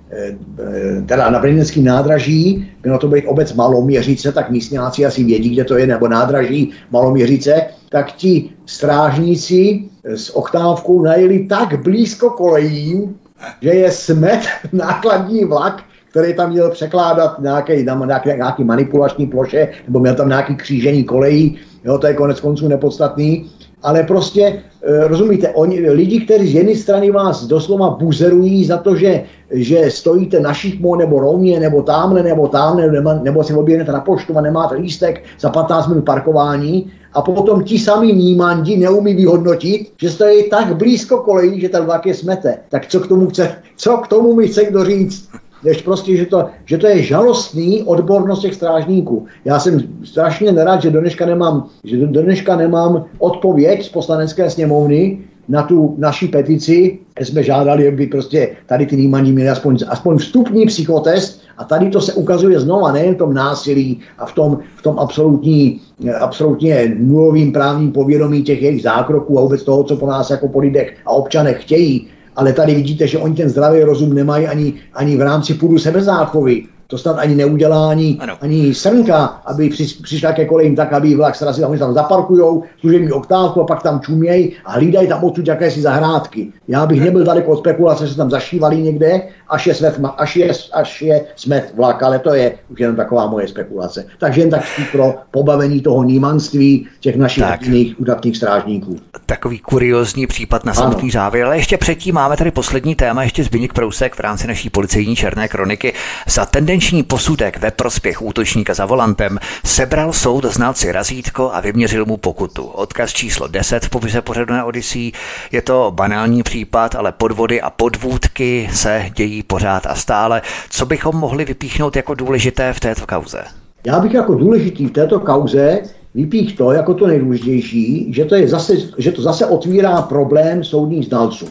teda na brněnském nádraží, mělo to být obec Maloměřice, tak místňáci asi vědí, kde to je, nebo nádraží Maloměřice, tak ti strážníci s oktávkou najeli tak blízko kolejím, že je smet nákladní vlak, který tam měl překládat nějaký, nějaký, nějaký manipulační ploše, nebo měl tam nějaký křížení kolejí, jo, to je konec konců nepodstatný, ale prostě, e, rozumíte, oni, lidi, kteří z jedné strany vás doslova buzerují za to, že, že stojíte na šikmo, nebo rovně, nebo tamhle, nebo tamhle, nebo, nebo si objednete na poštu a nemáte lístek za 15 minut parkování, a potom ti sami nímandi neumí vyhodnotit, že stojí tak blízko kolejí, že ten vlak je smete. Tak co k tomu chce, co k tomu mi chce kdo říct? Než prostě, že to, že to je žalostný odbornost těch strážníků. Já jsem strašně nerad, že dneška nemám, že dneška nemám odpověď z poslanecké sněmovny na tu naši petici, kde jsme žádali, aby prostě tady ty nímaní měli aspoň, aspoň vstupní psychotest. A tady to se ukazuje znova, nejen v tom násilí a v tom, v tom absolutní, absolutně nulovým právním povědomí těch jejich zákroků a vůbec toho, co po nás jako po lidech a občanech chtějí, ale tady vidíte, že oni ten zdravý rozum nemají ani, ani v rámci půdu sebezáchovy. To snad ani neudělá ani, ani srnka, aby při, přišla ke kolejím tak, aby vlak srazil, oni tam zaparkujou, služební oktávku a pak tam čumějí a hlídají tam odsud jakési zahrádky. Já bych nebyl daleko od spekulace, že se tam zašívali někde, až je, smet, až je, až je smet vlak, ale to je už jenom taková moje spekulace. Takže jen tak pro pobavení toho nímanství těch našich jiných udatných strážníků. Takový kuriozní případ na samotný závěr, ale ještě předtím máme tady poslední téma, ještě Zbigněk Prousek v rámci naší policejní černé kroniky. Za ten Evidenční posudek ve prospěch útočníka za volantem sebral soud znalci razítko a vyměřil mu pokutu. Odkaz číslo 10 v popise pořadu na Odyssey. Je to banální případ, ale podvody a podvůdky se dějí pořád a stále. Co bychom mohli vypíchnout jako důležité v této kauze? Já bych jako důležitý v této kauze vypích to jako to nejdůležitější, že to, je zase, že to zase otvírá problém soudních znalců.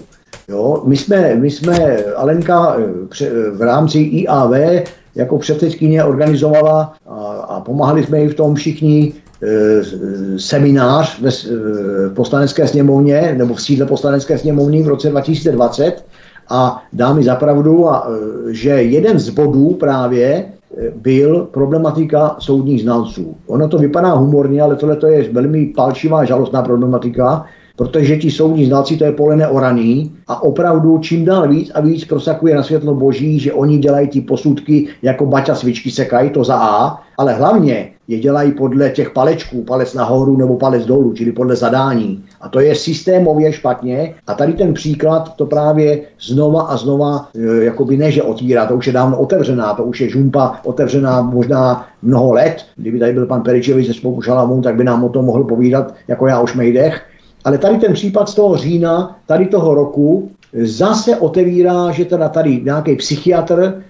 Jo, my jsme, my jsme Alenka eh, v rámci IAV jako předsedkyně organizovala a, a pomáhali jsme jí v tom všichni e, seminář ve e, poslanecké sněmovně nebo v sídle poslanecké sněmovny v roce 2020 a dá mi zapravdu, a, že jeden z bodů právě byl problematika soudních znalců. Ono to vypadá humorně, ale tohle je velmi palčivá, žalostná problematika, protože ti soudní znalci to je pole neoraný a opravdu čím dál víc a víc prosakuje na světlo boží, že oni dělají ty posudky jako baťa svičky sekají, to za A, ale hlavně je dělají podle těch palečků, palec nahoru nebo palec dolů, čili podle zadání. A to je systémově špatně. A tady ten příklad to právě znova a znova, e, jakoby ne, že otvírá, to už je dávno otevřená, to už je žumpa otevřená možná mnoho let. Kdyby tady byl pan Peričevič ze Spolku Šalamů, tak by nám o tom mohl povídat, jako já už mejdech. Ale tady ten případ z toho října, tady toho roku, zase otevírá, že teda tady nějaký psychiatr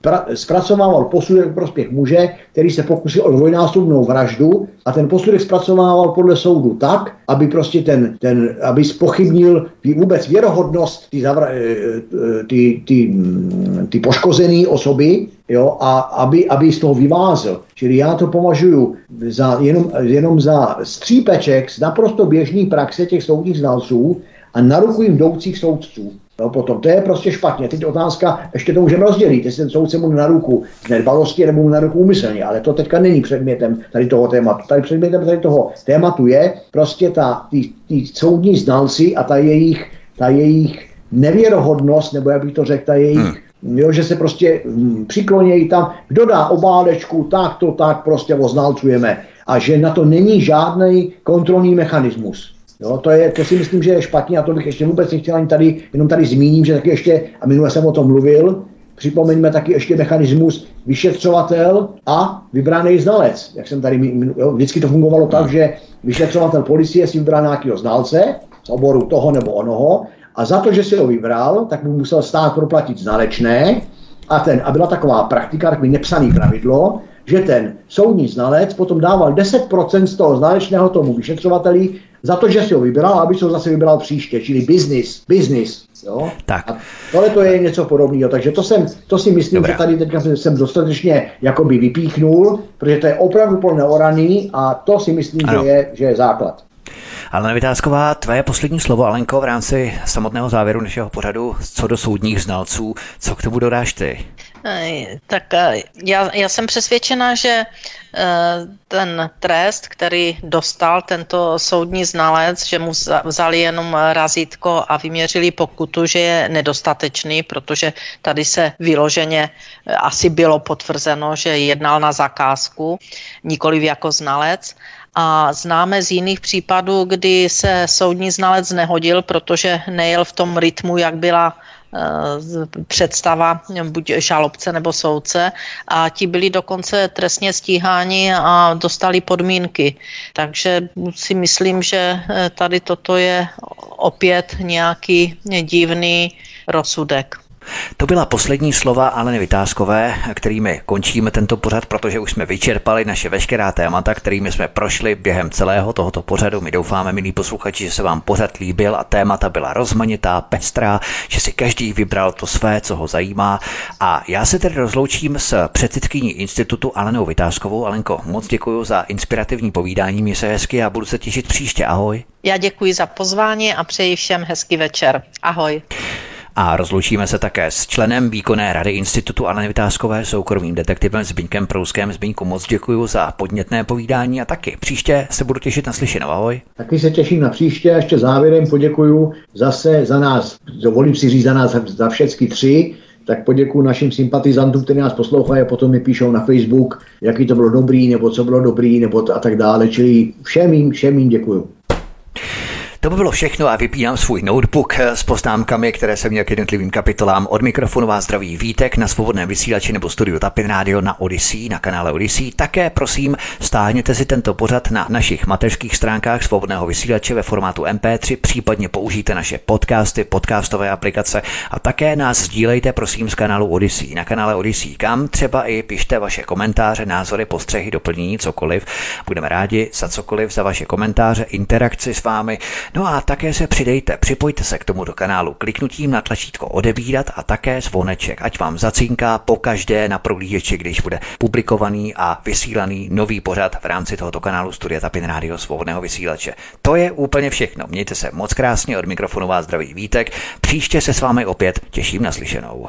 pra, zpracovával posudek v prospěch muže, který se pokusil o dvojnásobnou vraždu a ten posudek zpracovával podle soudu tak, aby prostě ten, ten aby spochybnil vůbec věrohodnost ty, zavra, eh, eh, ty, ty, mm, ty poškozené osoby jo, a aby, aby z toho vyvázl. Čili já to považuji za, jenom, jenom za střípeček z naprosto běžný praxe těch soudních znalců a na ruku jim jdoucích soudců. No potom, to je prostě špatně. Teď otázka, ještě to můžeme rozdělit, jestli ten soudce mu na ruku z nedbalosti nebo mu na ruku úmyslně, ale to teďka není předmětem tady toho tématu. Tady předmětem tady toho tématu je prostě ta, ty, ty soudní znalci a ta jejich, ta jejich nevěrohodnost, nebo jak bych to řekl, ta jejich hmm. Jo, že se prostě hm, přiklonějí tam, kdo dá obálečku, tak to tak prostě oznalcujeme. A že na to není žádný kontrolní mechanismus. Jo, to, je, to si myslím, že je špatně a to bych ještě vůbec nechtěl ani tady, jenom tady zmíním, že taky ještě, a minule jsem o tom mluvil, připomeňme taky ještě mechanismus vyšetřovatel a vybraný znalec. Jak jsem tady, jo, vždycky to fungovalo tak, že vyšetřovatel policie si vybral nějakého znalce z oboru toho nebo onoho a za to, že si ho vybral, tak mu musel stát proplatit znalečné a, ten, a byla taková praktika, takový nepsaný pravidlo, že ten soudní znalec potom dával 10% z toho znalečného tomu vyšetřovateli za to, že si ho vybral, aby se ho zase vybral příště, čili business, business. Jo? Tak. A tohle to je něco podobného, takže to, jsem, to si myslím, Dobrá. že tady teďka jsem dostatečně jakoby vypíchnul, protože to je opravdu plné oraný a to si myslím, že je, že je základ. Ale Vytázková, tvé poslední slovo, Alenko, v rámci samotného závěru našeho pořadu, co do soudních znalců, co k tomu dodáš ty? Tak eh, já, já jsem přesvědčena, že eh, ten trest, který dostal tento soudní znalec, že mu vzali jenom razítko a vyměřili pokutu, že je nedostatečný, protože tady se vyloženě eh, asi bylo potvrzeno, že jednal na zakázku, nikoliv jako znalec. A známe z jiných případů, kdy se soudní znalec nehodil, protože nejel v tom rytmu, jak byla představa buď žalobce nebo soudce a ti byli dokonce trestně stíháni a dostali podmínky. Takže si myslím, že eh, tady toto je opět nějaký divný rozsudek. To byla poslední slova Aleny Vytázkové, kterými končíme tento pořad, protože už jsme vyčerpali naše veškerá témata, kterými jsme prošli během celého tohoto pořadu. My doufáme, milí posluchači, že se vám pořad líbil a témata byla rozmanitá, pestrá, že si každý vybral to své, co ho zajímá. A já se tedy rozloučím s předsedkyní institutu Alenou Vytázkovou. Alenko, moc děkuji za inspirativní povídání, mě se hezky a budu se těšit příště. Ahoj. Já děkuji za pozvání a přeji všem hezký večer. Ahoj. A rozloučíme se také s členem výkonné rady Institutu Aleny Vytázkové, soukromým detektivem Zbyňkem Prouskem. Zbyňku moc děkuji za podnětné povídání a taky příště se budu těšit na slyšenou. Ahoj. Taky se těším na příště a ještě závěrem poděkuju zase za nás, dovolím si říct za nás, za všechny tři, tak poděkuji našim sympatizantům, kteří nás poslouchají a potom mi píšou na Facebook, jaký to bylo dobrý, nebo co bylo dobrý, nebo a tak dále. Čili všem jim, všem jim děkuju. To by bylo všechno a vypínám svůj notebook s poznámkami, které jsem měl k jednotlivým kapitolám. Od mikrofonu vás zdraví Vítek na svobodném vysílači nebo studiu Tapin Radio na Odyssey, na kanále Odyssey. Také prosím, stáhněte si tento pořad na našich mateřských stránkách svobodného vysílače ve formátu MP3, případně použijte naše podcasty, podcastové aplikace a také nás sdílejte prosím z kanálu Odyssey, na kanále Odyssey, kam třeba i pište vaše komentáře, názory, postřehy, doplnění, cokoliv. Budeme rádi za cokoliv, za vaše komentáře, interakci s vámi. No a také se přidejte, připojte se k tomu do kanálu kliknutím na tlačítko odebírat a také zvoneček, ať vám zacínká po každé na prohlížeči, když bude publikovaný a vysílaný nový pořad v rámci tohoto kanálu Studia Tapin Radio Svobodného vysílače. To je úplně všechno. Mějte se moc krásně od mikrofonu vás zdraví Vítek. Příště se s vámi opět těším na slyšenou.